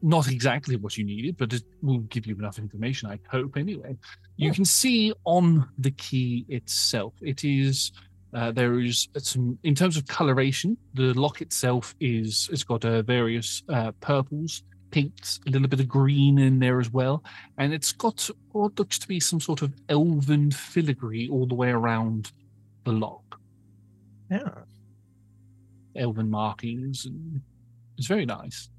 not exactly what you needed, but it will give you enough information. I hope anyway. You Yeah. can see on the key itself. It is uh, there is some in terms of coloration. The lock itself is it's got uh, various uh, purples, pinks, a little bit of green in there as well, and it's got what looks to be some sort of elven filigree all the way around the lock. Yeah. elven markings and it's very nice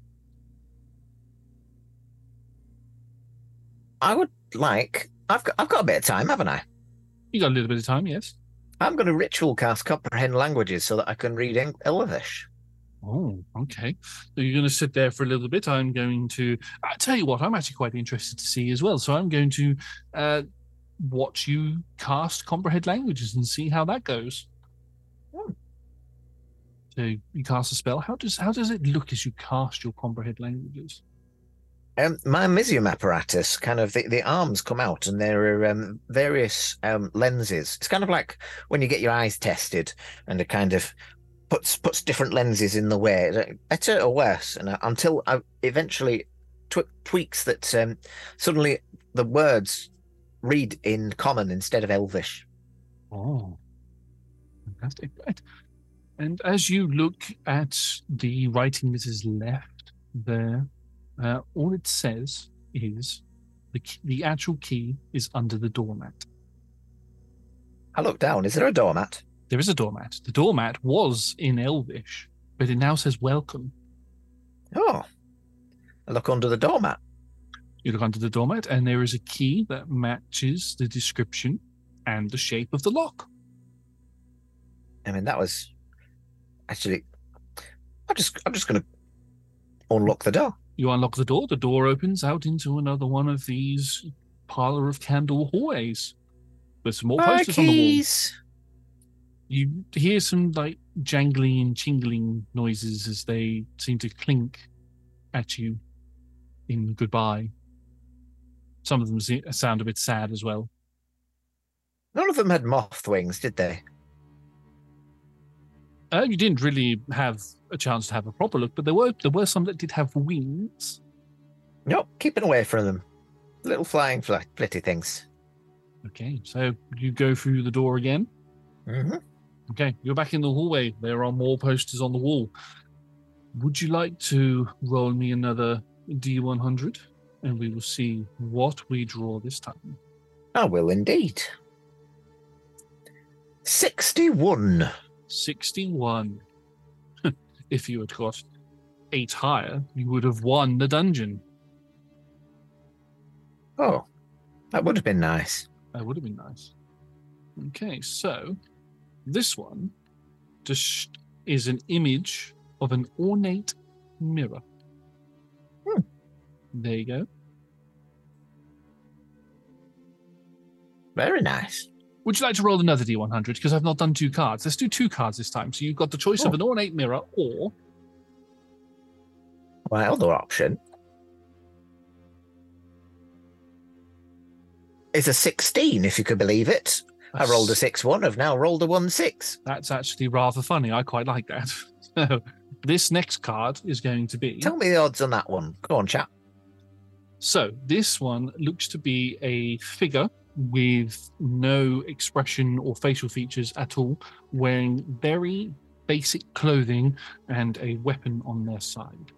I would like. I've got, I've got a bit of time, haven't I? you got a little bit of time yes I'm going to ritual cast comprehend languages so that I can read Elvish. oh okay. So you're going to sit there for a little bit. I'm going to i tell you what i'm actually quite interested to see as well. So i'm going to uh watch you cast comprehend languages and see how that goes. Hmm. so you cast a spell. How does how does it look as you cast your comprehend languages Um, my Mizzium apparatus, kind of the, the arms come out, and there are um, various um, lenses. It's kind of like when you get your eyes tested, and it kind of puts puts different lenses in the way, better or worse. And uh, until I eventually tw- tweaks that, um, suddenly the words read in common instead of Elvish. Oh, fantastic. Right. And as you look at the writing that is left there, uh, all it says is the, key- the actual key is under the doormat. I look down. Is there a doormat? There is a doormat. The doormat was in Elvish, but it now says welcome. Oh, I look under the doormat. You look under the doormat, and there is a key that matches the description and the shape of the lock. I mean, that was actually. I'm just. I'm just going to unlock the door. You unlock the door. The door opens out into another one of these parlor of candle hallways There's some more My posters on the wall. You hear some like jangling and chingling noises as they seem to clink at you in goodbye. Some of them se- sound a bit sad as well. None of them had moth wings, did they? Uh, you didn't really have a chance to have a proper look, but there were there were some that did have wings. Nope, keeping away from them. Little flying fly, flitty things. Okay, so you go through the door again. hmm Okay, you're back in the hallway. There are more posters on the wall. Would you like to roll me another D100? And we will see what we draw this time. I will indeed. 61. 61. If you had got eight higher, you would have won the dungeon. Oh, that would have been nice. That would have been nice. Okay, so this one just is an image of an ornate mirror. Hmm. There you go. Very nice. Would you like to roll another D100? Because I've not done two cards. Let's do two cards this time. So you've got the choice of Oh. an ornate mirror or My other option is a 16, if you could believe it. I rolled a 6 1, I've now rolled a 1 6. That's actually rather funny. I quite like that. <laughs> So this next card is going to be. Tell me the odds on that one. Go on, chap. So this one looks to be a figure with no expression or facial features at all, wearing very basic clothing and a weapon on their side.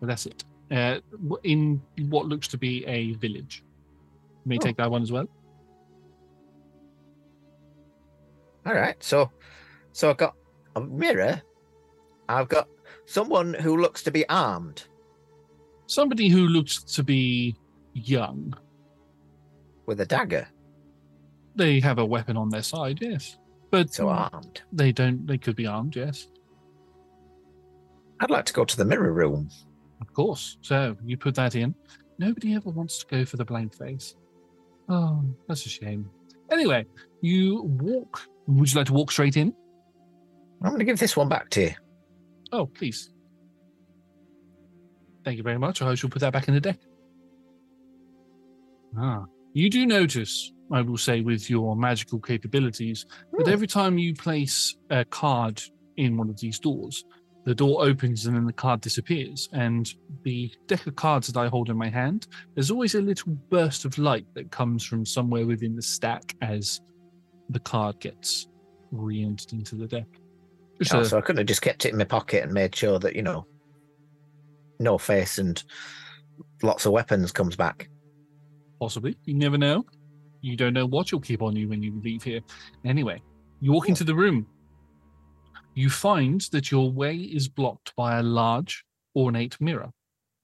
But that's it. Uh, in what looks to be a village. You may Oh. take that one as well. All right. So, so I've got a mirror. I've got someone who looks to be armed. Somebody who looks to be young. With a dagger. They have a weapon on their side, yes. But So armed. they don't. They could be armed, yes. I'd like to go to the mirror room. Of course. So you put that in. Nobody ever wants to go for the blank face. Oh, that's a shame. Anyway, you walk. Would you like to walk straight in? I'm going to give this one back to you. Oh, please. Thank you very much. I shall put that back in the deck. Ah, you do notice, I will say, with your magical capabilities, that Hmm. every time you place a card in one of these doors, the door opens and then the card disappears. And the deck of cards that I hold in my hand, there's always a little burst of light that comes from somewhere within the stack as the card gets re-entered into the deck. Just Oh, so I couldn't have just kept it in my pocket and made sure that, you know, no face and lots of weapons comes back. Possibly. You never know. You don't know what you'll keep on you when you leave here. Anyway, you walk into the room. You find that your way is blocked by a large, ornate mirror.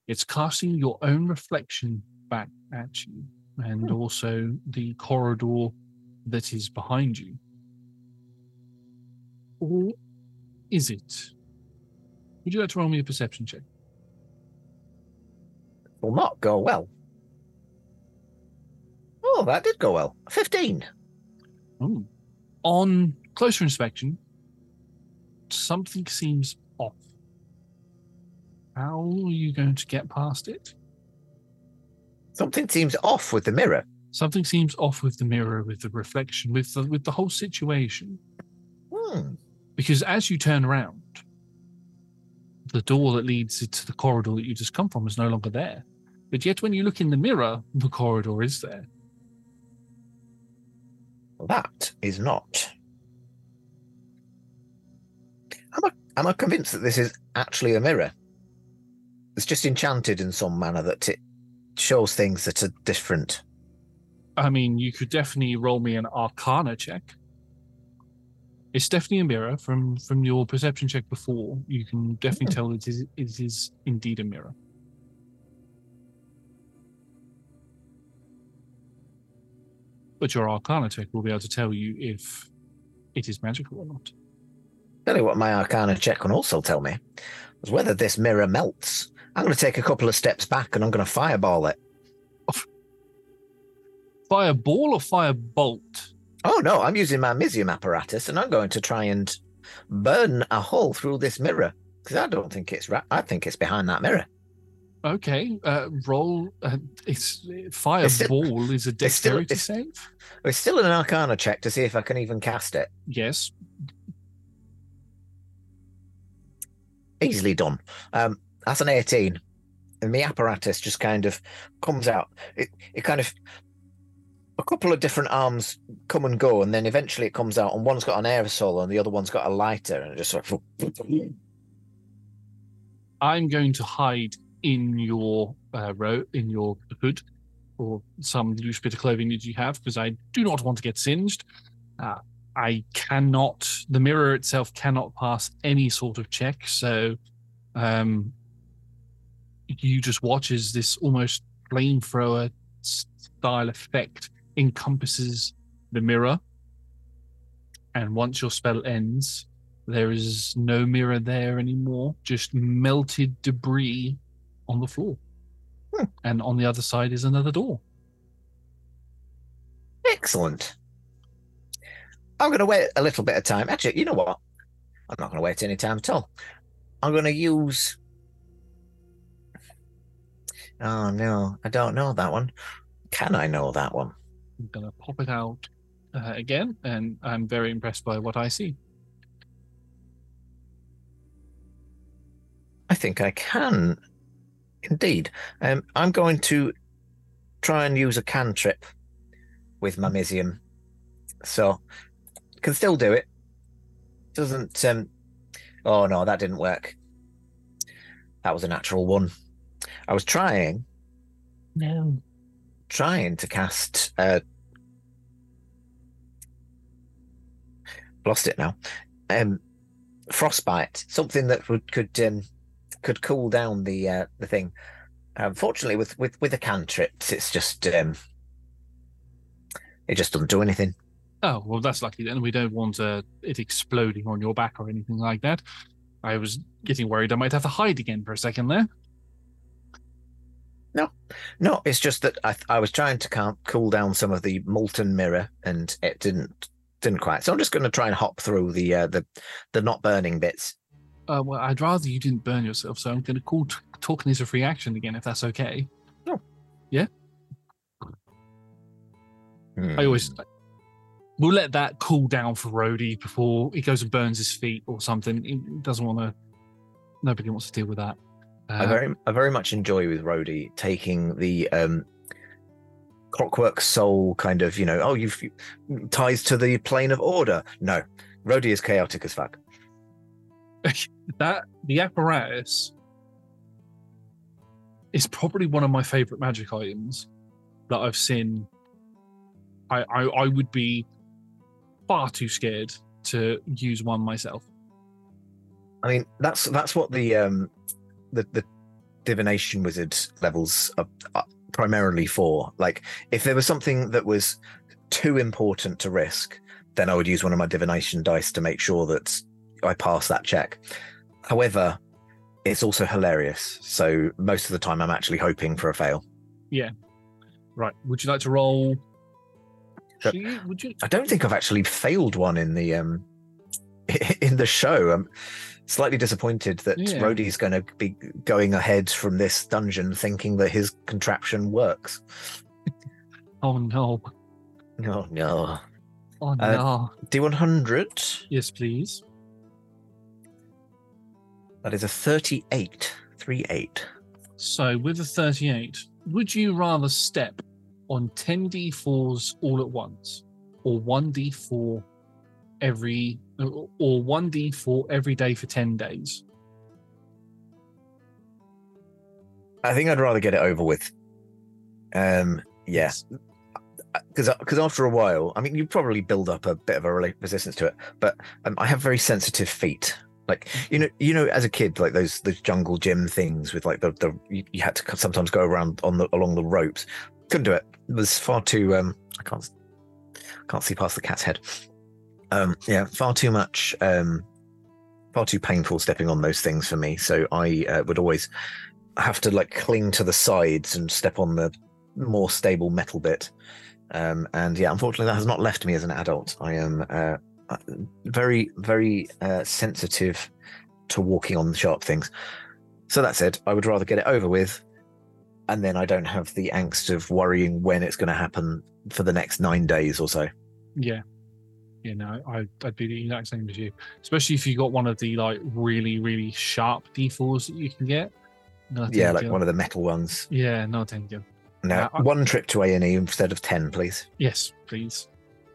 It's casting your own reflection back at you and Hmm. also the corridor that is behind you. Or is it? Would you like to roll me a perception check? Will not go well. Oh, that did go well. 15. Oh. On closer inspection, something seems off. How are you going to get past it? Something seems off with the mirror. Something seems off with the mirror, with the reflection, with the, with the whole situation. Hmm. Because as you turn around, the door that leads to the corridor that you just come from is no longer there. But yet, when you look in the mirror, the corridor is there. That is not. Am I, am I convinced that this is actually a mirror? It's just enchanted in some manner that it shows things that are different. I mean, you could definitely roll me an Arcana check. It's definitely a mirror from from your perception check before. You can definitely hmm. tell it is it is indeed a mirror. But your Arcana check will be able to tell you if it is magical or not. Tell you what my Arcana check can also tell me is whether this mirror melts. I'm going to take a couple of steps back and I'm going to fireball it. Fireball or firebolt? Oh no, I'm using my Mizzium apparatus and I'm going to try and burn a hole through this mirror because I don't think it's right. I think it's behind that mirror. Okay, uh, roll. Uh, it's fireball is a <laughs> still- it's- save. It's still an Arcana check to see if I can even cast it. Yes. Easily done. Um, that's an 18. And the apparatus just kind of comes out. It, it kind of, a couple of different arms come and go, and then eventually it comes out, and one's got an aerosol and the other one's got a lighter, and it just sort of. I'm going to hide in your uh, in your hood or some loose bit of clothing that you have because I do not want to get singed. Uh, I cannot. The mirror itself cannot pass any sort of check, so um, you just watch as this almost flamethrower style effect encompasses the mirror, and once your spell ends, there is no mirror there anymore, just melted debris on the floor. Hmm. And on the other side is another door. Excellent. I'm going to wait a little bit of time. Actually, you know what? I'm not going to wait any time at all. I'm going to use. Oh, no, I don't know that one. Can I know that one? I'm going to pop it out uh, again, and I'm very impressed by what I see. I think I can. Indeed. Um, I'm going to try and use a cantrip with my Mizzium. So, can still do it. Doesn't. Um, oh, no, that didn't work. That was a natural one. I was trying, No. trying to cast. Uh, lost it now. Um, frostbite, something that would could um, could cool down the uh, the thing. Unfortunately, with with with the cantrips, it's just um, it just doesn't do anything. Oh, well, that's lucky then. We don't want uh, it exploding on your back or anything like that. I was getting worried I might have to hide again for a second there. No, no, it's just that I I was trying to calm, cool down some of the molten mirror, and it didn't didn't quite. So I'm just going to try and hop through the uh, the the not burning bits. Uh, well, I'd rather you didn't burn yourself, so I'm going to call t- talking as a free action again, if that's okay. No. Hmm. I always we'll let that cool down for Rhody before he goes and burns his feet or something. He doesn't want to. Nobody wants to deal with that. I Uh, very I very much enjoy with Rhody taking the um clockwork soul kind of, you know, oh you've you- ties to the plane of order. No. Rhody is chaotic as fuck. <laughs> that the apparatus is probably one of my favorite magic items that I've seen. I, I I would be far too scared to use one myself. I mean, that's that's what the um the the divination wizard levels are, are primarily for. Like, if there was something that was too important to risk, then I would use one of my divination dice to make sure that I pass that check. However, it's also hilarious. So most of the time, I'm actually hoping for a fail. Yeah. Right? Would you like to roll? Sure. She- Would you? I don't think I've actually failed one in the um <laughs> in the show. I'm slightly disappointed that Yeah. Rhody's going to be going ahead from this dungeon thinking that his contraption works. <laughs> Oh no! Oh no. Oh Uh, no! D100. yes, please. That is a 38. 38. So with the thirty-eight, would you rather step on ten d4s all at once, or one d4 every, or one d4 every day for ten days? I think I'd rather get it over with. Um, yes. Because because after a while, I mean, you probably build up a bit of a resistance to it. But um, I have very sensitive feet. Like you know, you know, as a kid, like those those jungle gym things with like the the you, you had to sometimes go around on the along the ropes. Couldn't do it. It was far too. Um, I can't. can't see past the cat's head. Um, yeah, far too much, um, far too painful stepping on those things for me. So I uh, would always have to like cling to the sides and step on the more stable metal bit. Um, and yeah, unfortunately, that has not left me as an adult. I am uh, uh very, very uh, sensitive to walking on sharp things. So that said, I would rather get it over with, and then I don't have the angst of worrying when it's going to happen for the next nine days or so. Yeah. Yeah, no, I, I'd be the exact same as you. Especially if you got one of the like really, really sharp D4s that you can get. No, yeah, like you. one of the metal ones. Yeah, no, thank you. Now, uh, one trip to A and E instead of ten, please. Yes, please.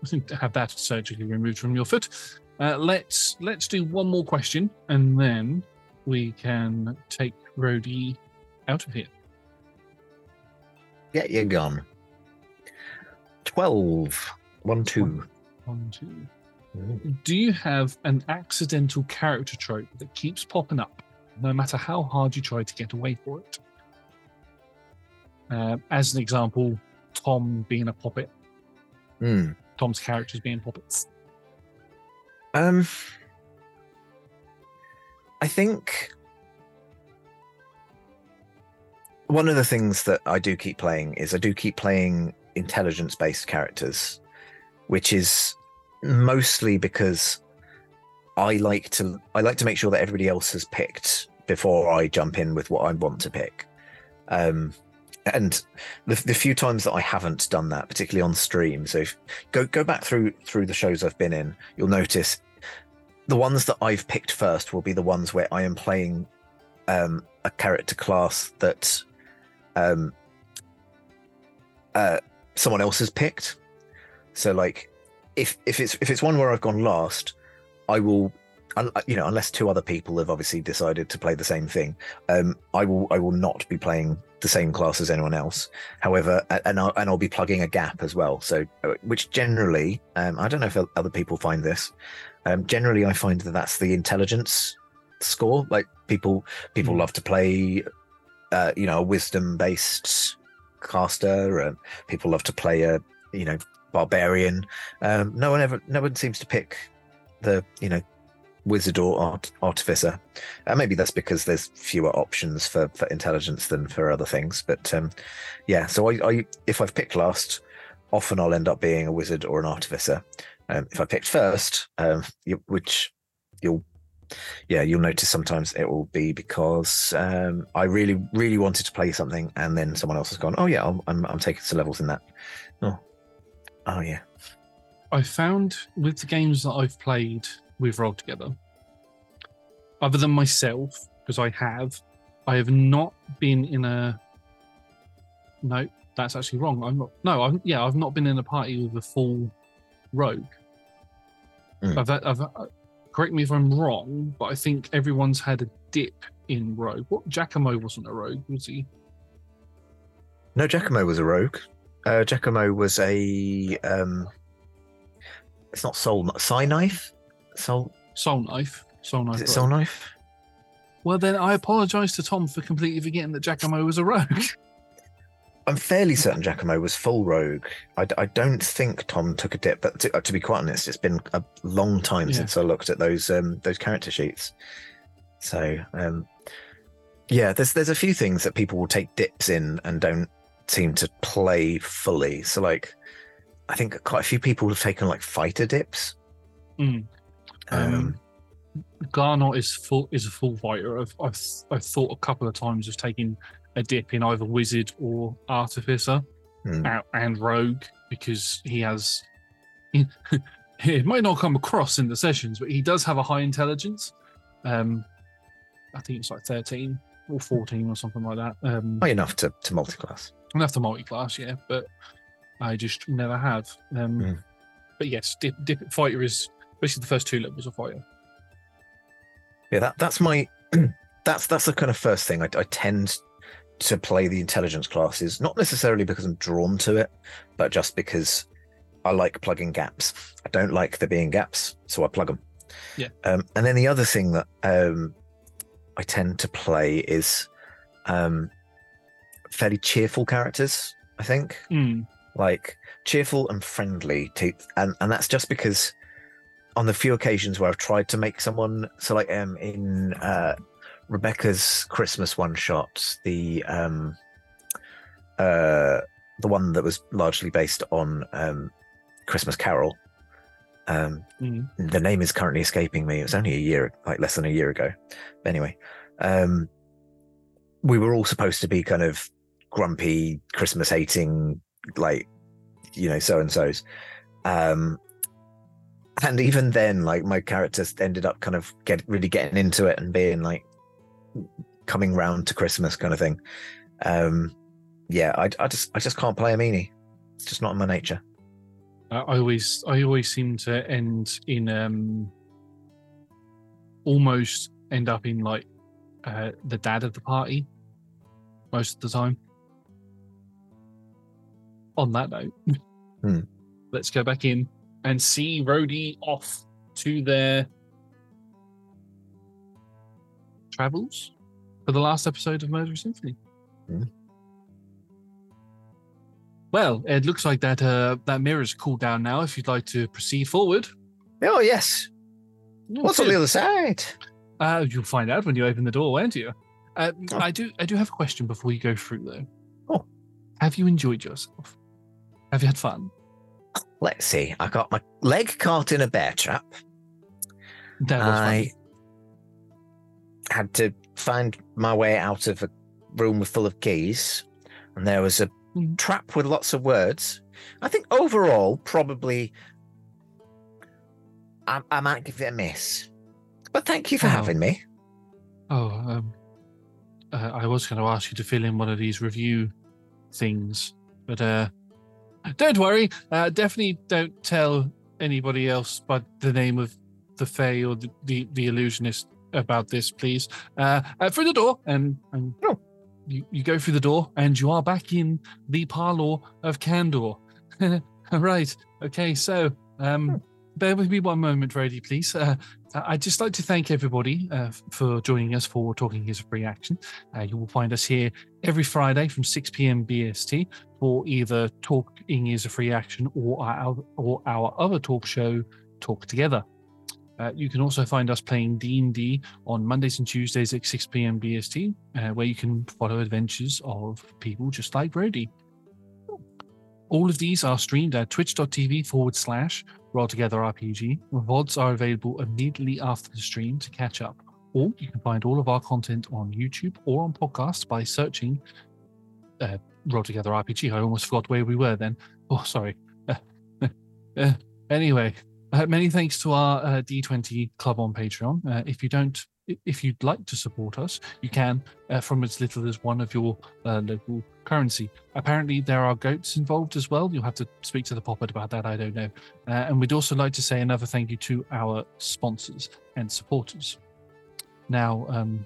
I <laughs> think to have that surgically removed from your foot. Uh, let's let's do one more question, and then we can take Rhody out of here. Get you gone. Twelve. One, two. One, one two. Do you have an accidental character trope that keeps popping up, no matter how hard you try to get away for it? Uh, as an example, Tom being a puppet. Mm. Tom's characters being puppets. Um, I think one of the things that I do keep playing is I do keep playing intelligence based characters, which is mostly because I like to I like to make sure that everybody else has picked before I jump in with what I want to pick. Um, and the, the few times that I haven't done that, particularly on stream, so if, go go back through through the shows I've been in, you'll notice the ones that I've picked first will be the ones where I am playing um, a character class that um, uh, someone else has picked. So like, if if it's if it's one where I've gone last, I will, you know, unless two other people have obviously decided to play the same thing, um, I will I will not be playing the same class as anyone else. However, and I'll, and I'll be plugging a gap as well. So, uh, which generally, um, I don't know if other people find this. Um, generally, I find that that's the intelligence score. Like people, people mm. love to play, uh, you know, a wisdom-based caster, and people love to play a, you know, barbarian. Um, no one ever, no one seems to pick the, you know, wizard or art, artificer. Uh, maybe that's because there's fewer options for, for intelligence than for other things. But um, yeah, so I, I, if I've picked last, often I'll end up being a wizard or an artificer. Um, if I picked first, um, you, which you'll yeah you'll notice sometimes it will be because um, I really really wanted to play something and then someone else has gone oh yeah I'm I'm, I'm taking some levels in that. Oh, oh yeah. I found with the games that I've played we've rolled together. Other than myself, because I have, I have not been in a. No, that's actually wrong. I'm not. No, I'm, yeah, I've not been in a party with a full rogue. Mm. I've, I've, uh, correct me if I'm wrong, but I think everyone's had a dip in rogue. What Giacomo wasn't a rogue, was he? No, Giacomo was a rogue. Uh, Giacomo was a. Um, it's not soul, Psi knife. Soul Soul Knife. Soul Knife. Is it Soul Knife? Well, then I apologise to Tom for completely forgetting that Giacomo was a rogue. <laughs> I'm fairly certain Giacomo was full rogue. I, I don't think Tom took a dip, but to, uh, to, be quite honest, it's been a long time yeah. since I looked at those um, those character sheets. So um, yeah, there's there's a few things that people will take dips in and don't seem to play fully. So like, I think quite a few people have taken like fighter dips. Mm. Um, um, Garnot is full is a full fighter. I've, I've I've thought a couple of times of taking a dip in either wizard or artificer mm. and rogue because he has. <laughs> It might not come across in the sessions, but he does have a high intelligence. Um, I think it's like thirteen or fourteen or something like that. Um, high enough to to multi-class. Enough to multi-class, yeah, but I just never have. Um, mm. But yes, dip, dip fighter is Basically, the first two levels of fire. Yeah, that that's my <clears throat> that's that's the kind of first thing I, I tend to play the intelligence classes, not necessarily because I'm drawn to it, but just because I like plugging gaps. I don't like there being gaps, so I plug them. Yeah. Um, and then the other thing that um, I tend to play is um, fairly cheerful characters. I think. Mm. like cheerful and friendly to and and that's just because on the few occasions where I've tried to make someone so like um in uh Rebecca's Christmas one shot, the um uh the one that was largely based on um Christmas Carol. Um Mhm. the name is currently escaping me. It was only a year like less than a year ago. But anyway, um we were all supposed to be kind of grumpy, Christmas hating, like you know, so and so's. Um and even then, like my characters ended up kind of get really getting into it and being like coming round to Christmas kind of thing. Um yeah, I, I just I just can't play a meanie. It's just not in my nature. I I always I always seem to end in um almost end up in like uh the dad of the party most of the time. On that note, Hmm. let's go back in and see Rhody off to their travels for the last episode of Murder Symphony. Hmm. Well, it looks like that uh, that mirror's cooled down now. If you'd like to proceed forward, Oh yes. What's on the other side? Uh, you'll find out when you open the door, won't you? Uh, Oh. I do. I do have a question before you go through, though. Oh. Have you enjoyed yourself? Have you had fun? Let's see. I got my leg caught in a bear trap. That was. I had to find my way out of a room full of keys, and there was a Mm. trap with lots of words. I think overall, probably, I, I might give it a miss. But thank you for Oh. having me. Oh, um, uh, I was going to ask you to fill in one of these review things, but uh, don't worry. Uh, definitely don't tell anybody else but the name of the Fae or the, the, the illusionist about this, please. Uh, uh, through the door, and, and Oh. you, you go through the door, and you are back in the parlor of Candor. <laughs> right. Okay. So, um, Hmm. bear with me one moment, Brady, please. Uh, I'd just like to thank everybody uh, for joining us for Talking is a Free Action. Uh, you will find us here every Friday from 6 p.m. BST for either Talking is a Free Action or our, or our other talk show, Talk Together. Uh, you can also find us playing D&D on Mondays and Tuesdays at 6 p.m. BST, uh, where you can follow adventures of people just like Brody. All of these are streamed at twitch.tv forward slash Roll Together RPG. VODs are available immediately after the stream to catch up. Or you can find all of our content on YouTube or on podcasts by searching uh, Roll Together RPG. I almost forgot where we were then. Oh, sorry. <laughs> Uh, anyway, uh, many thanks to our uh, D20 club on Patreon. Uh, if you don't, if you'd like to support us, you can uh, from as little as one of your uh, local currency. Apparently, there are goats involved as well. You'll have to speak to the poppet about that. I don't know. Uh, and we'd also like to say another thank you to our sponsors and supporters. Now, um,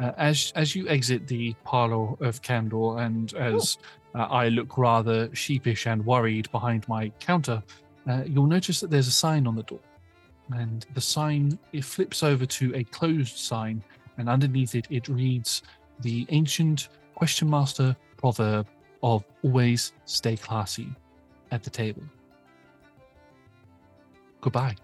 uh, as as you exit the parlor of Candor, and as uh, I look rather sheepish and worried behind my counter, uh, you'll notice that there's a sign on the door, and the sign it flips over to a closed sign, and underneath it it reads the ancient question master proverb of always stay classy at the table. Goodbye.